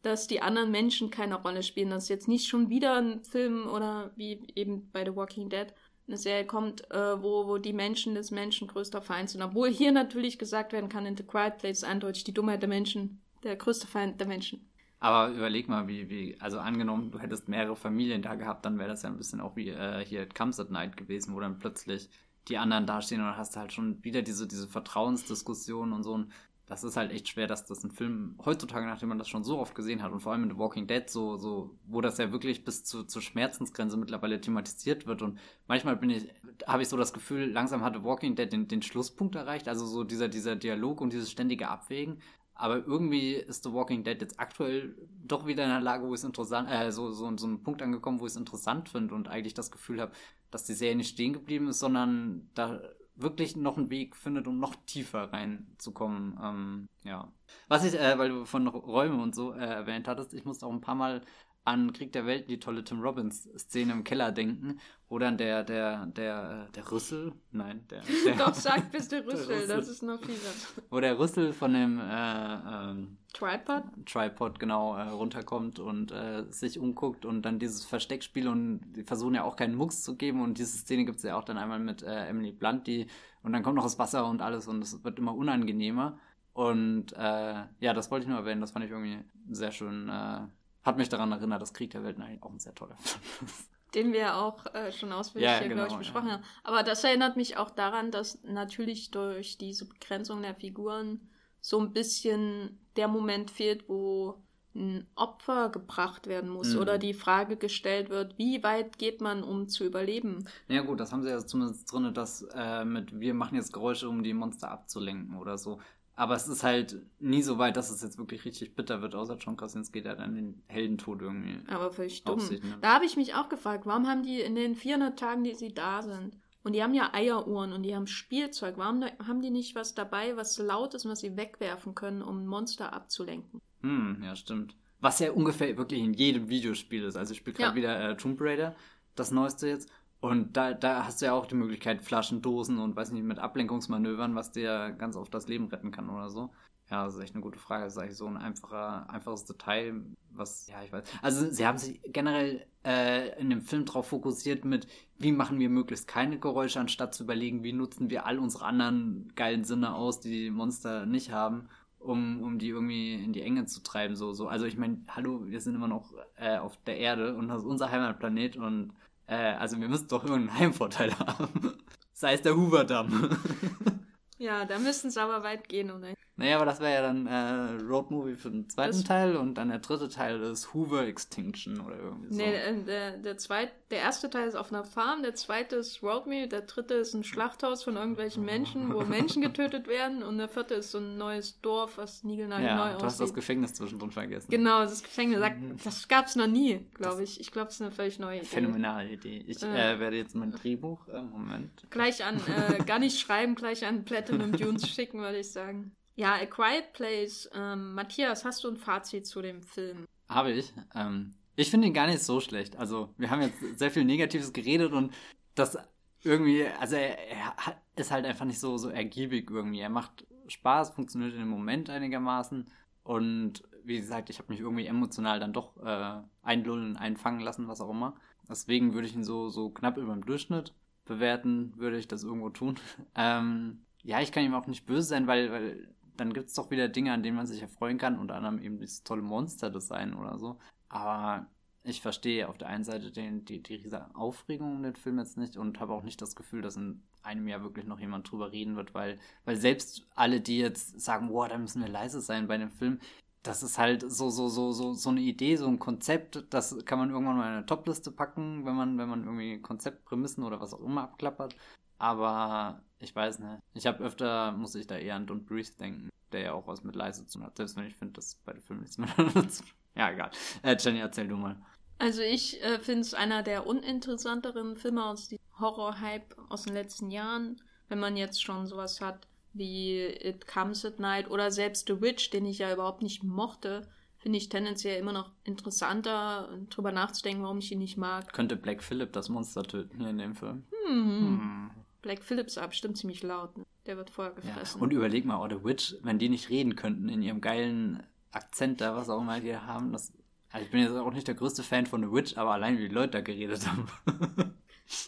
dass die anderen Menschen keine Rolle spielen. Dass jetzt nicht schon wieder ein Film oder wie eben bei The Walking Dead eine Serie kommt, äh, wo, wo die Menschen des Menschen größter Feind sind. Obwohl hier natürlich gesagt werden kann, in The Quiet Place eindeutig die Dummheit der Menschen, der größte Feind der Menschen. Aber überleg mal, wie, wie, also angenommen, du hättest mehrere Familien da gehabt, dann wäre das ja ein bisschen auch wie äh, hier Comes at Night gewesen, wo dann plötzlich die anderen dastehen und dann hast du halt schon wieder diese, diese Vertrauensdiskussion und so. Und das ist halt echt schwer, dass das ein Film heutzutage, nachdem man das schon so oft gesehen hat und vor allem in The Walking Dead so, so, wo das ja wirklich bis zu, zur Schmerzensgrenze mittlerweile thematisiert wird. Und manchmal bin ich, habe ich so das Gefühl, langsam hat The Walking Dead den, den Schlusspunkt erreicht, also so dieser, dieser Dialog und dieses ständige Abwägen, aber irgendwie ist The Walking Dead jetzt aktuell doch wieder in einer Lage, wo es interessant, äh, so, so, so ein Punkt angekommen, wo ich es interessant finde und eigentlich das Gefühl habe, dass die Serie nicht stehen geblieben ist, sondern da wirklich noch einen Weg findet, um noch tiefer reinzukommen. Ähm, ja. Was ich, äh, weil du von Räumen und so äh, erwähnt hattest, ich musste auch ein paar Mal an Krieg der Welten, die tolle Tim Robbins-Szene im Keller denken, wo dann der, der, der, der Rüssel, nein, der. der Doch, sag bitte Rüssel, das ist noch fieser. Wo der Rüssel von dem äh, ähm, Tripod? Tripod, genau, äh, runterkommt und äh, sich umguckt und dann dieses Versteckspiel und die versuchen ja auch keinen Mucks zu geben und diese Szene gibt es ja auch dann einmal mit äh, Emily Blunt, die und dann kommt noch das Wasser und alles und es wird immer unangenehmer. Und äh, ja, das wollte ich nur erwähnen, das fand ich irgendwie sehr schön äh, hat mich daran erinnert, dass Krieg der Welten eigentlich auch ein sehr toller Film ist. Den wir auch äh, schon ausführlich ja, hier, genau, glaube ich, besprochen ja. haben. Aber das erinnert mich auch daran, dass natürlich durch diese Begrenzung der Figuren so ein bisschen der Moment fehlt, wo ein Opfer gebracht werden muss mhm. oder die Frage gestellt wird, wie weit geht man, um zu überleben? Ja gut, das haben sie ja zumindest drin, dass äh, mit wir machen jetzt Geräusche, um die Monster abzulenken oder so. Aber es ist halt nie so weit, dass es jetzt wirklich richtig bitter wird, außer John Krasinski, der dann den Heldentod irgendwie. Aber völlig dumm. Da habe ich mich auch gefragt, warum haben die in den 400 Tagen, die sie da sind, und die haben ja Eieruhren und die haben Spielzeug, warum haben die nicht was dabei, was laut ist und was sie wegwerfen können, um Monster abzulenken? Hm, ja, stimmt. Was ja ungefähr wirklich in jedem Videospiel ist. Also ich spiele gerade ja. wieder äh, Tomb Raider, das neueste jetzt. Und da, da hast du ja auch die Möglichkeit, Flaschen, Dosen und weiß nicht, mit Ablenkungsmanövern, was dir ganz oft das Leben retten kann oder so. Ja, das ist echt eine gute Frage. Das ist eigentlich so ein einfacher, einfaches Detail, was, ja, ich weiß. Also, sie haben sich generell äh, in dem Film darauf fokussiert mit, wie machen wir möglichst keine Geräusche, anstatt zu überlegen, wie nutzen wir all unsere anderen geilen Sinne aus, die die Monster nicht haben, um, um die irgendwie in die Enge zu treiben. So, so. Also, ich meine, hallo, wir sind immer noch äh, auf der Erde und das ist unser Heimatplanet und äh, also wir müssen doch irgendeinen Heimvorteil haben. Sei es der Hoover-Damm. ja, da müssen es aber weit gehen, oder? Naja, aber das wäre ja dann äh, Road Movie für den zweiten das Teil und dann der dritte Teil ist Hoover Extinction oder irgendwie so. Nee, äh, der, der, zweit, der erste Teil ist auf einer Farm, der zweite ist Road Movie, der dritte ist ein Schlachthaus von irgendwelchen Menschen, wo Menschen getötet werden und der vierte ist so ein neues Dorf, was niegelnagelneu ja, aussieht. du hast das Gefängnis zwischendrin vergessen. Genau, das Gefängnis, das gab es noch nie, glaube ich. Ich glaube, es ist eine völlig neue Idee. Phänomenale Idee. Ich äh, werde jetzt mein Drehbuch, äh, Moment. Gleich an, äh, gar nicht schreiben, gleich an Platinum Dunes schicken, würde ich sagen. Ja, A Quiet Place. Ähm, Matthias, hast du ein Fazit zu dem Film? Habe ich. Ähm, ich finde ihn gar nicht so schlecht. Also, wir haben jetzt sehr viel Negatives geredet und das irgendwie, also er, er ist halt einfach nicht so, so ergiebig irgendwie. Er macht Spaß, funktioniert in dem Moment einigermaßen und wie gesagt, ich habe mich irgendwie emotional dann doch äh, einlullen, einfangen lassen, was auch immer. Deswegen würde ich ihn so, so knapp über dem Durchschnitt bewerten, würde ich das irgendwo tun. ähm, ja, ich kann ihm auch nicht böse sein, weil, weil dann gibt es doch wieder Dinge, an denen man sich erfreuen kann, unter anderem eben dieses tolle Monster-Design oder so. Aber ich verstehe auf der einen Seite den, die, die riesige Aufregung um den Film jetzt nicht und habe auch nicht das Gefühl, dass in einem Jahr wirklich noch jemand drüber reden wird, weil, weil selbst alle, die jetzt sagen, boah, da müssen wir leise sein bei dem Film, das ist halt so, so, so, so, so eine Idee, so ein Konzept, das kann man irgendwann mal in eine Topliste packen, wenn man, wenn man irgendwie Konzeptprämissen oder was auch immer abklappert. Aber ich weiß nicht. Ich habe öfter, muss ich da eher an Don't Breathe denken, der ja auch was mit leise zu tun hat. Selbst wenn ich finde, dass bei dem Film nichts mehr dazu Ja, egal. Äh, Jenny, erzähl du mal. Also ich äh, finde es einer der uninteressanteren Filme aus dem Horror-Hype aus den letzten Jahren. wenn man jetzt schon sowas hat wie It Comes at Night oder selbst The Witch, den ich ja überhaupt nicht mochte, finde ich tendenziell immer noch interessanter, drüber nachzudenken, warum ich ihn nicht mag. Könnte Black Phillip das Monster töten hier in dem Film? Hm. hm. Black Phillip ist bestimmt ziemlich laut. Ne? Der wird vorher gefressen. Ja. Und überleg mal, The Witch, wenn die nicht reden könnten in ihrem geilen Akzent da, was auch immer die haben, das. Also ich bin jetzt auch nicht der größte Fan von The Witch, aber allein wie die Leute da geredet haben.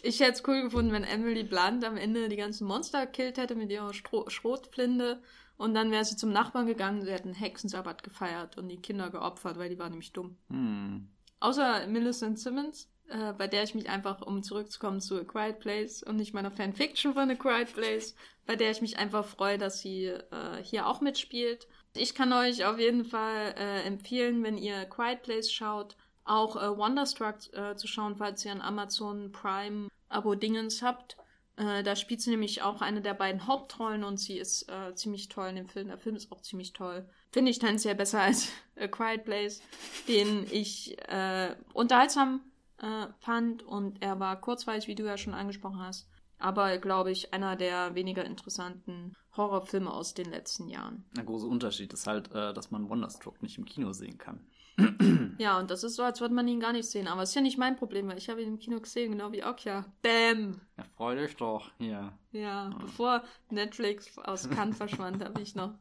ich hätte es cool gefunden, wenn Emily Blunt am Ende die ganzen Monster killt hätte mit ihrer Stro Schrotflinte und dann wäre sie zum Nachbarn gegangen, sie hätten Hexensabbat gefeiert und die Kinder geopfert, weil die waren nämlich dumm. Hm. Außer Millicent Simmons, äh, bei der ich mich einfach, um zurückzukommen zu A Quiet Place und nicht meiner Fanfiction von A Quiet Place, bei der ich mich einfach freue, dass sie äh, hier auch mitspielt. Ich kann euch auf jeden Fall äh, empfehlen, wenn ihr Quiet Place schaut, auch äh, Wonderstruck äh, zu schauen, falls ihr ein Amazon Prime Abo-Dingens habt. Äh, da spielt sie nämlich auch eine der beiden Hauptrollen und sie ist äh, ziemlich toll in dem Film. Der Film ist auch ziemlich toll. Finde ich tendenziell besser als A Quiet Place, den ich äh, unterhaltsam äh, fand und er war kurzweilig, wie du ja schon angesprochen hast. Aber, glaube ich, einer der weniger interessanten Horrorfilme aus den letzten Jahren. Der große Unterschied ist halt, äh, dass man Wonderstruck nicht im Kino sehen kann. ja, und das ist so, als würde man ihn gar nicht sehen. Aber es ist ja nicht mein Problem, weil ich habe ihn im Kino gesehen, genau wie Okja. Bam! Ja, freu dich doch, hier. Ja, ja. bevor Netflix aus Cannes verschwand, habe ich noch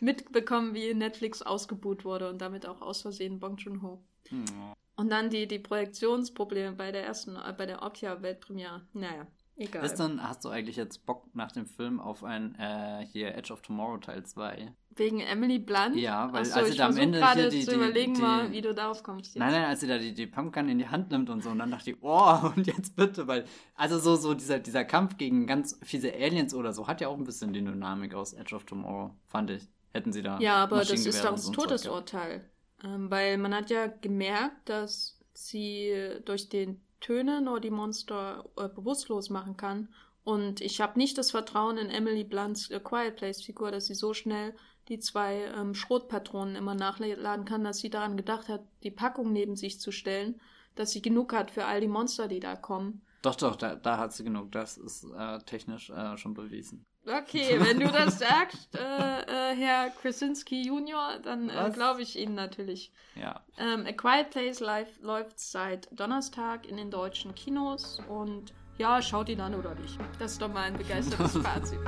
mitbekommen, wie Netflix ausgebuht wurde und damit auch aus Versehen Bong Joon-ho. Ja. Und dann die, die Projektionsprobleme bei der ersten, äh, bei der Okja-Weltpremiere. Naja, egal. Ist dann, hast du eigentlich jetzt Bock nach dem Film auf ein äh, hier Edge of Tomorrow Teil 2? Wegen Emily Blunt? Ja, weil Achso, als sie da am Ende hier die, zu überlegen die, mal, wie du darauf kommst. Jetzt. Nein, nein, als sie da die, die Pumpkin in die Hand nimmt und so, und dann dachte ich, oh, und jetzt bitte, weil, also so, so dieser, dieser Kampf gegen ganz fiese Aliens oder so hat ja auch ein bisschen die Dynamik aus Edge of Tomorrow, fand ich. Hätten sie da. Ja, aber das ist doch das Todesurteil. Ähm, weil man hat ja gemerkt, dass sie durch den Töne nur die Monster äh, bewusstlos machen kann. Und ich habe nicht das Vertrauen in Emily Blunts äh, Quiet Place Figur, dass sie so schnell die zwei ähm, Schrotpatronen immer nachladen kann, dass sie daran gedacht hat, die Packung neben sich zu stellen, dass sie genug hat für all die Monster, die da kommen. Doch, doch, da, da hat sie genug. Das ist äh, technisch äh, schon bewiesen. Okay, wenn du das sagst, äh, äh, Herr Krasinski Junior, dann äh, glaube ich Ihnen natürlich. Ja. Ähm, A Quiet Place live, läuft seit Donnerstag in den deutschen Kinos und ja, schaut ihn an oder nicht. Das ist doch mal ein begeistertes Fazit.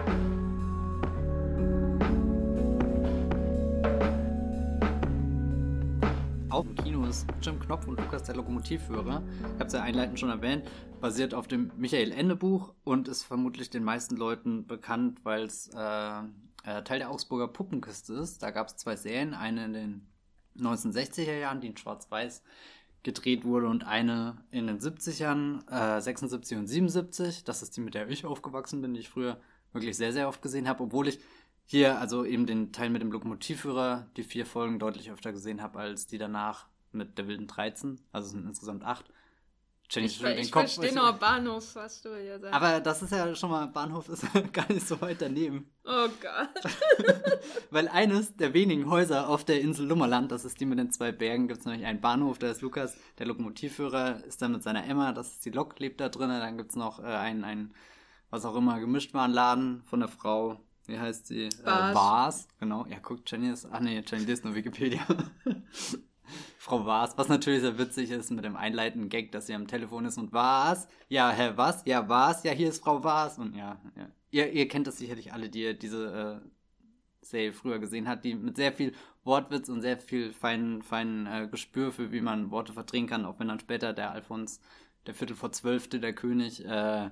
Ist Jim Knopf und Lukas der Lokomotivführer. Ich habe es ja einleitend schon erwähnt, basiert auf dem Michael Ende Buch und ist vermutlich den meisten Leuten bekannt, weil es äh, äh, Teil der Augsburger Puppenkiste ist. Da gab es zwei Serien, eine in den 1960er Jahren, die in Schwarz-Weiß gedreht wurde und eine in den 70ern, äh, 76 und 77. Das ist die, mit der ich aufgewachsen bin, die ich früher wirklich sehr, sehr oft gesehen habe, obwohl ich hier also eben den Teil mit dem Lokomotivführer, die vier Folgen deutlich öfter gesehen habe als die danach mit der wilden 13. Also es sind insgesamt acht. Jenny ich, ich den Kopf. verstehe nur Bahnhof, was du hier sagst. Aber das ist ja schon mal, Bahnhof ist gar nicht so weit daneben. Oh Gott. Weil eines der wenigen Häuser auf der Insel Lummerland, das ist die mit den zwei Bergen, gibt es nämlich einen Bahnhof, da ist Lukas, der Lokomotivführer, ist da mit seiner Emma, das ist die Lok, lebt da drin. Dann gibt es noch äh, einen, einen, was auch immer, Gemischtwarenladen von der Frau, wie heißt sie? Bars. Äh, Bars, genau. Ja, guckt, Jenny ist, ach nee, Jenny liest nur Wikipedia. Frau Was, was natürlich sehr witzig ist mit dem einleitenden Gag, dass sie am Telefon ist und was? Ja, hä, was? Ja, was? Ja, hier ist Frau Was. Und ja, ja. Ihr, ihr kennt das sicherlich alle, die diese äh, Serie früher gesehen hat, die mit sehr viel Wortwitz und sehr viel feinen, feinen äh, Gespür für, wie man Worte verdrehen kann, auch wenn dann später der Alfons, der Viertel vor Zwölfte, der König, äh,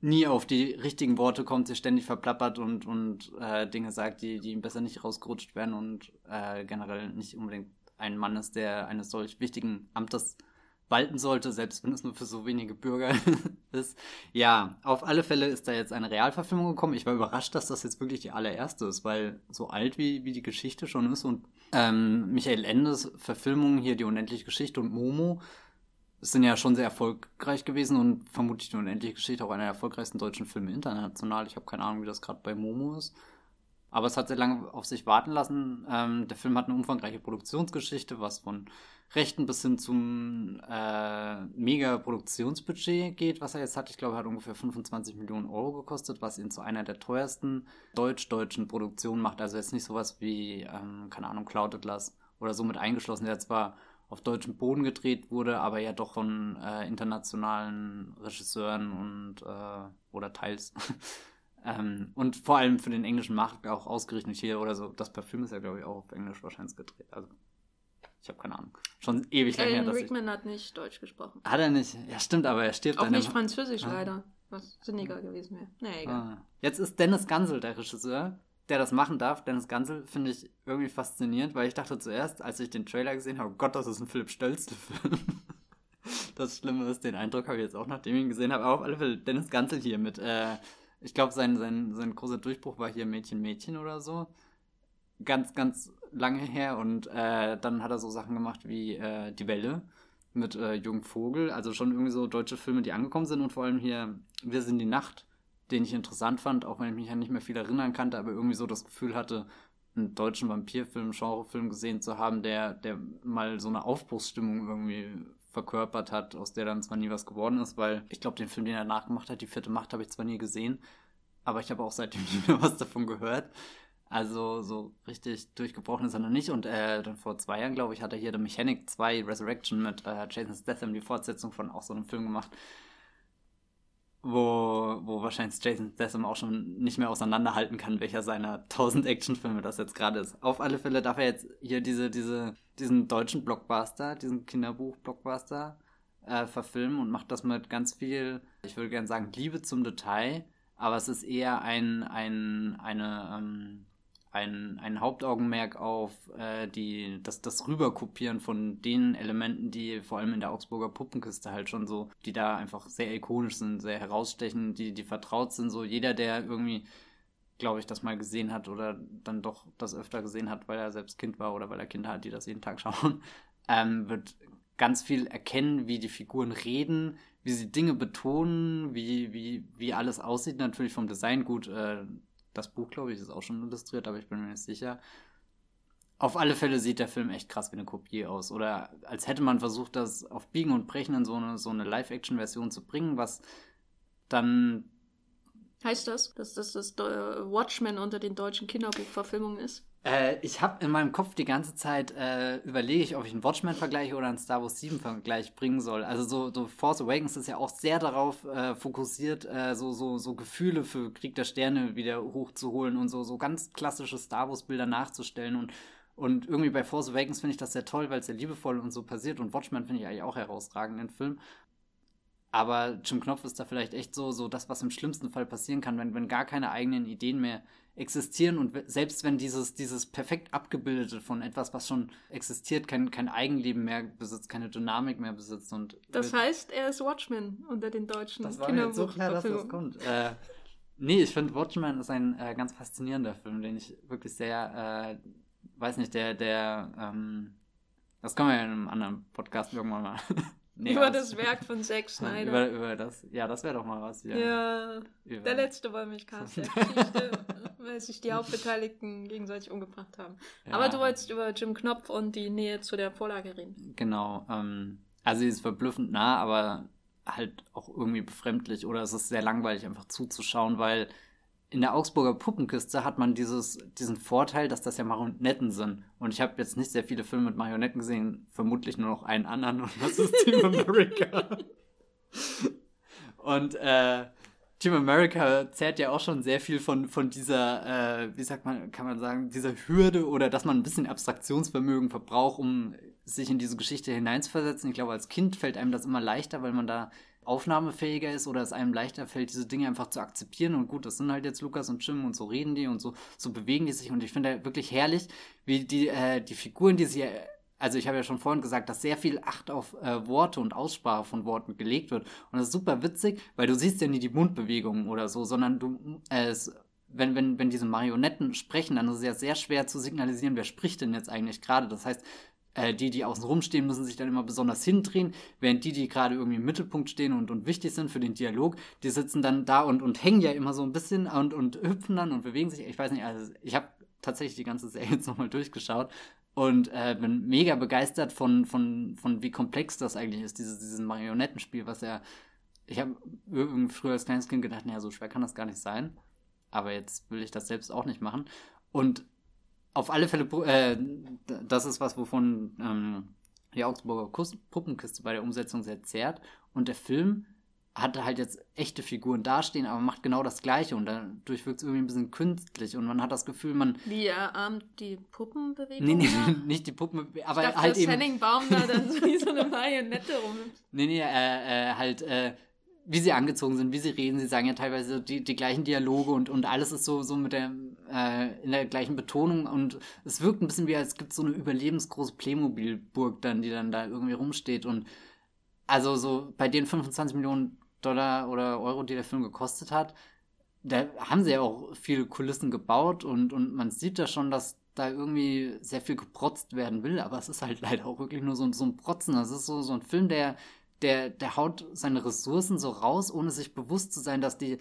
nie auf die richtigen Worte kommt, sich ständig verplappert und, und äh, Dinge sagt, die, die ihm besser nicht rausgerutscht werden und äh, generell nicht unbedingt ein Mann ist, der eines solch wichtigen Amtes walten sollte, selbst wenn es nur für so wenige Bürger ist. Ja, auf alle Fälle ist da jetzt eine Realverfilmung gekommen. Ich war überrascht, dass das jetzt wirklich die allererste ist, weil so alt wie, wie die Geschichte schon ist und ähm, Michael Endes Verfilmung hier, die unendliche Geschichte und Momo, sind ja schon sehr erfolgreich gewesen und vermutlich die unendliche Geschichte auch einer der erfolgreichsten deutschen Filme international. Ich habe keine Ahnung, wie das gerade bei Momo ist. Aber es hat sehr lange auf sich warten lassen. Ähm, der Film hat eine umfangreiche Produktionsgeschichte, was von Rechten bis hin zum äh, Mega-Produktionsbudget geht, was er jetzt hat. Ich glaube, er hat ungefähr 25 Millionen Euro gekostet, was ihn zu einer der teuersten deutsch-deutschen Produktionen macht. Also jetzt nicht sowas wie, ähm, keine Ahnung, Cloud Atlas oder so mit eingeschlossen, der zwar auf deutschem Boden gedreht wurde, aber ja doch von äh, internationalen Regisseuren und äh, oder teils. Ähm, und vor allem für den englischen Markt auch ausgerichtet hier oder so. Das Parfüm ist ja, glaube ich, auch auf Englisch wahrscheinlich gedreht. Also ich habe keine Ahnung. Schon ewig lange her. Rickman ich... hat nicht Deutsch gesprochen. Hat er nicht? Ja, stimmt, aber er stirbt Auch nicht Französisch ah. leider. Was sinniger gewesen wäre. Nee, egal. Ah. Jetzt ist Dennis Gansel der Regisseur der das machen darf, Dennis Gansel, finde ich irgendwie faszinierend, weil ich dachte zuerst, als ich den Trailer gesehen habe, oh Gott, das ist ein Philipp Stölzle-Film. das Schlimme ist, den Eindruck habe ich jetzt auch, nachdem ich ihn gesehen habe, aber auf alle Fälle Dennis Gansel hier mit, äh, ich glaube, sein, sein, sein großer Durchbruch war hier Mädchen, Mädchen oder so. Ganz, ganz lange her und äh, dann hat er so Sachen gemacht wie äh, Die Welle mit äh, Jürgen Vogel, also schon irgendwie so deutsche Filme, die angekommen sind und vor allem hier Wir sind die Nacht den ich interessant fand, auch wenn ich mich ja nicht mehr viel erinnern konnte, aber irgendwie so das Gefühl hatte, einen deutschen Vampirfilm, Genrefilm gesehen zu haben, der, der mal so eine Aufbruchsstimmung irgendwie verkörpert hat, aus der dann zwar nie was geworden ist, weil ich glaube, den Film, den er nachgemacht hat, die vierte Macht, habe ich zwar nie gesehen, aber ich habe auch seitdem nie mehr was davon gehört. Also so richtig durchgebrochen ist er noch nicht. Und äh, dann vor zwei Jahren, glaube ich, hat er hier The Mechanic 2 Resurrection mit äh, Jason Statham, die Fortsetzung von auch so einem Film gemacht wo, wo wahrscheinlich Jason Statham auch schon nicht mehr auseinanderhalten kann, welcher seiner tausend Actionfilme das jetzt gerade ist. Auf alle Fälle darf er jetzt hier diese, diese, diesen deutschen Blockbuster, diesen Kinderbuch-Blockbuster äh, verfilmen und macht das mit ganz viel, ich würde gerne sagen, Liebe zum Detail, aber es ist eher ein, ein, eine, ähm, ein, ein Hauptaugenmerk auf äh, die, das, das Rüberkopieren von den Elementen, die vor allem in der Augsburger Puppenkiste halt schon so, die da einfach sehr ikonisch sind, sehr herausstechen, die, die vertraut sind. So jeder, der irgendwie, glaube ich, das mal gesehen hat oder dann doch das öfter gesehen hat, weil er selbst Kind war oder weil er Kinder hat, die das jeden Tag schauen, ähm, wird ganz viel erkennen, wie die Figuren reden, wie sie Dinge betonen, wie, wie, wie alles aussieht. Natürlich vom Design gut. Äh, das Buch, glaube ich, ist auch schon illustriert, aber ich bin mir nicht sicher. Auf alle Fälle sieht der Film echt krass wie eine Kopie aus. Oder als hätte man versucht, das auf Biegen und Brechen in so eine, so eine Live-Action-Version zu bringen, was dann. Heißt das, dass das das Watchmen unter den deutschen Kinderbuchverfilmungen ist? Äh, ich habe in meinem Kopf die ganze Zeit äh, überlege ich, ob ich einen Watchmen-Vergleich oder einen Star Wars 7-Vergleich bringen soll. Also so, so, Force Awakens ist ja auch sehr darauf äh, fokussiert, äh, so, so, so Gefühle für Krieg der Sterne wieder hochzuholen und so, so ganz klassische Star Wars-Bilder nachzustellen. Und, und irgendwie bei Force Awakens finde ich das sehr toll, weil es sehr liebevoll und so passiert. Und Watchmen finde ich eigentlich auch herausragend, den Film. Aber Jim Knopf ist da vielleicht echt so, so das, was im schlimmsten Fall passieren kann, wenn, wenn gar keine eigenen Ideen mehr existieren und selbst wenn dieses, dieses perfekt abgebildete von etwas, was schon existiert, kein, kein Eigenleben mehr besitzt, keine Dynamik mehr besitzt und. Das heißt, er ist Watchmen unter den deutschen Das war mir jetzt so klar, dass das kommt. Äh, nee, ich finde Watchmen ist ein äh, ganz faszinierender Film, den ich wirklich sehr, äh, weiß nicht, der, der, ähm, das können wir ja in einem anderen Podcast irgendwann mal Nee, über das Werk von Zack Snyder. Über, über das, ja, das wäre doch mal was. Ja, ja der letzte Wollmilchcast der Geschichte, weil sich die Hauptbeteiligten gegenseitig umgebracht haben. Ja. Aber du wolltest über Jim Knopf und die Nähe zu der Vorlage reden. Genau. Ähm, also sie ist verblüffend nah, aber halt auch irgendwie befremdlich oder es ist sehr langweilig einfach zuzuschauen, weil in der Augsburger Puppenkiste hat man dieses, diesen Vorteil, dass das ja Marionetten sind. Und ich habe jetzt nicht sehr viele Filme mit Marionetten gesehen, vermutlich nur noch einen anderen und das ist Team America. und äh, Team America zehrt ja auch schon sehr viel von, von dieser, äh, wie sagt man, kann man sagen, dieser Hürde oder dass man ein bisschen Abstraktionsvermögen verbraucht, um sich in diese Geschichte hineinzuversetzen. Ich glaube, als Kind fällt einem das immer leichter, weil man da aufnahmefähiger ist oder es einem leichter fällt, diese Dinge einfach zu akzeptieren. Und gut, das sind halt jetzt Lukas und Jim und so reden die und so, so bewegen die sich. Und ich finde wirklich herrlich, wie die, äh, die Figuren, die sie also ich habe ja schon vorhin gesagt, dass sehr viel Acht auf äh, Worte und Aussprache von Worten gelegt wird. Und das ist super witzig, weil du siehst ja nie die Mundbewegungen oder so, sondern du, äh, es, wenn, wenn, wenn diese Marionetten sprechen, dann ist es ja sehr schwer zu signalisieren, wer spricht denn jetzt eigentlich gerade. Das heißt, äh, die, die außen rum stehen, müssen sich dann immer besonders hindrehen, während die, die gerade irgendwie im Mittelpunkt stehen und, und wichtig sind für den Dialog, die sitzen dann da und, und hängen ja immer so ein bisschen und, und hüpfen dann und bewegen sich. Ich weiß nicht, also ich habe tatsächlich die ganze Serie jetzt nochmal durchgeschaut und äh, bin mega begeistert von, von, von wie komplex das eigentlich ist, dieses, dieses Marionettenspiel, was ja, ich habe früher als kleines Kind gedacht, naja, so schwer kann das gar nicht sein. Aber jetzt will ich das selbst auch nicht machen. Und auf alle Fälle, äh, das ist was, wovon ähm, die Augsburger Puppenkiste bei der Umsetzung sehr zehrt. Und der Film hat halt jetzt echte Figuren dastehen, aber macht genau das Gleiche und dadurch wirkt es irgendwie ein bisschen künstlich und man hat das Gefühl, man. Wie er ahmt die Puppenbewegung? Nee, nee, nicht die Puppen, aber ich dachte, halt dass eben. Henning Baum da dann so wie so eine Marionette rum. Nee, nee, äh, äh, halt, äh, wie sie angezogen sind, wie sie reden, sie sagen ja teilweise die, die gleichen Dialoge und, und alles ist so, so mit der, äh, in der gleichen Betonung. Und es wirkt ein bisschen wie, als gibt es so eine überlebensgroße Playmobil-Burg dann, die dann da irgendwie rumsteht. Und also so bei den 25 Millionen Dollar oder Euro, die der Film gekostet hat, da haben sie ja auch viele Kulissen gebaut. Und, und man sieht da schon, dass da irgendwie sehr viel geprotzt werden will, aber es ist halt leider auch wirklich nur so, so ein Protzen. Das ist so, so ein Film, der, der, der haut seine Ressourcen so raus, ohne sich bewusst zu sein, dass die,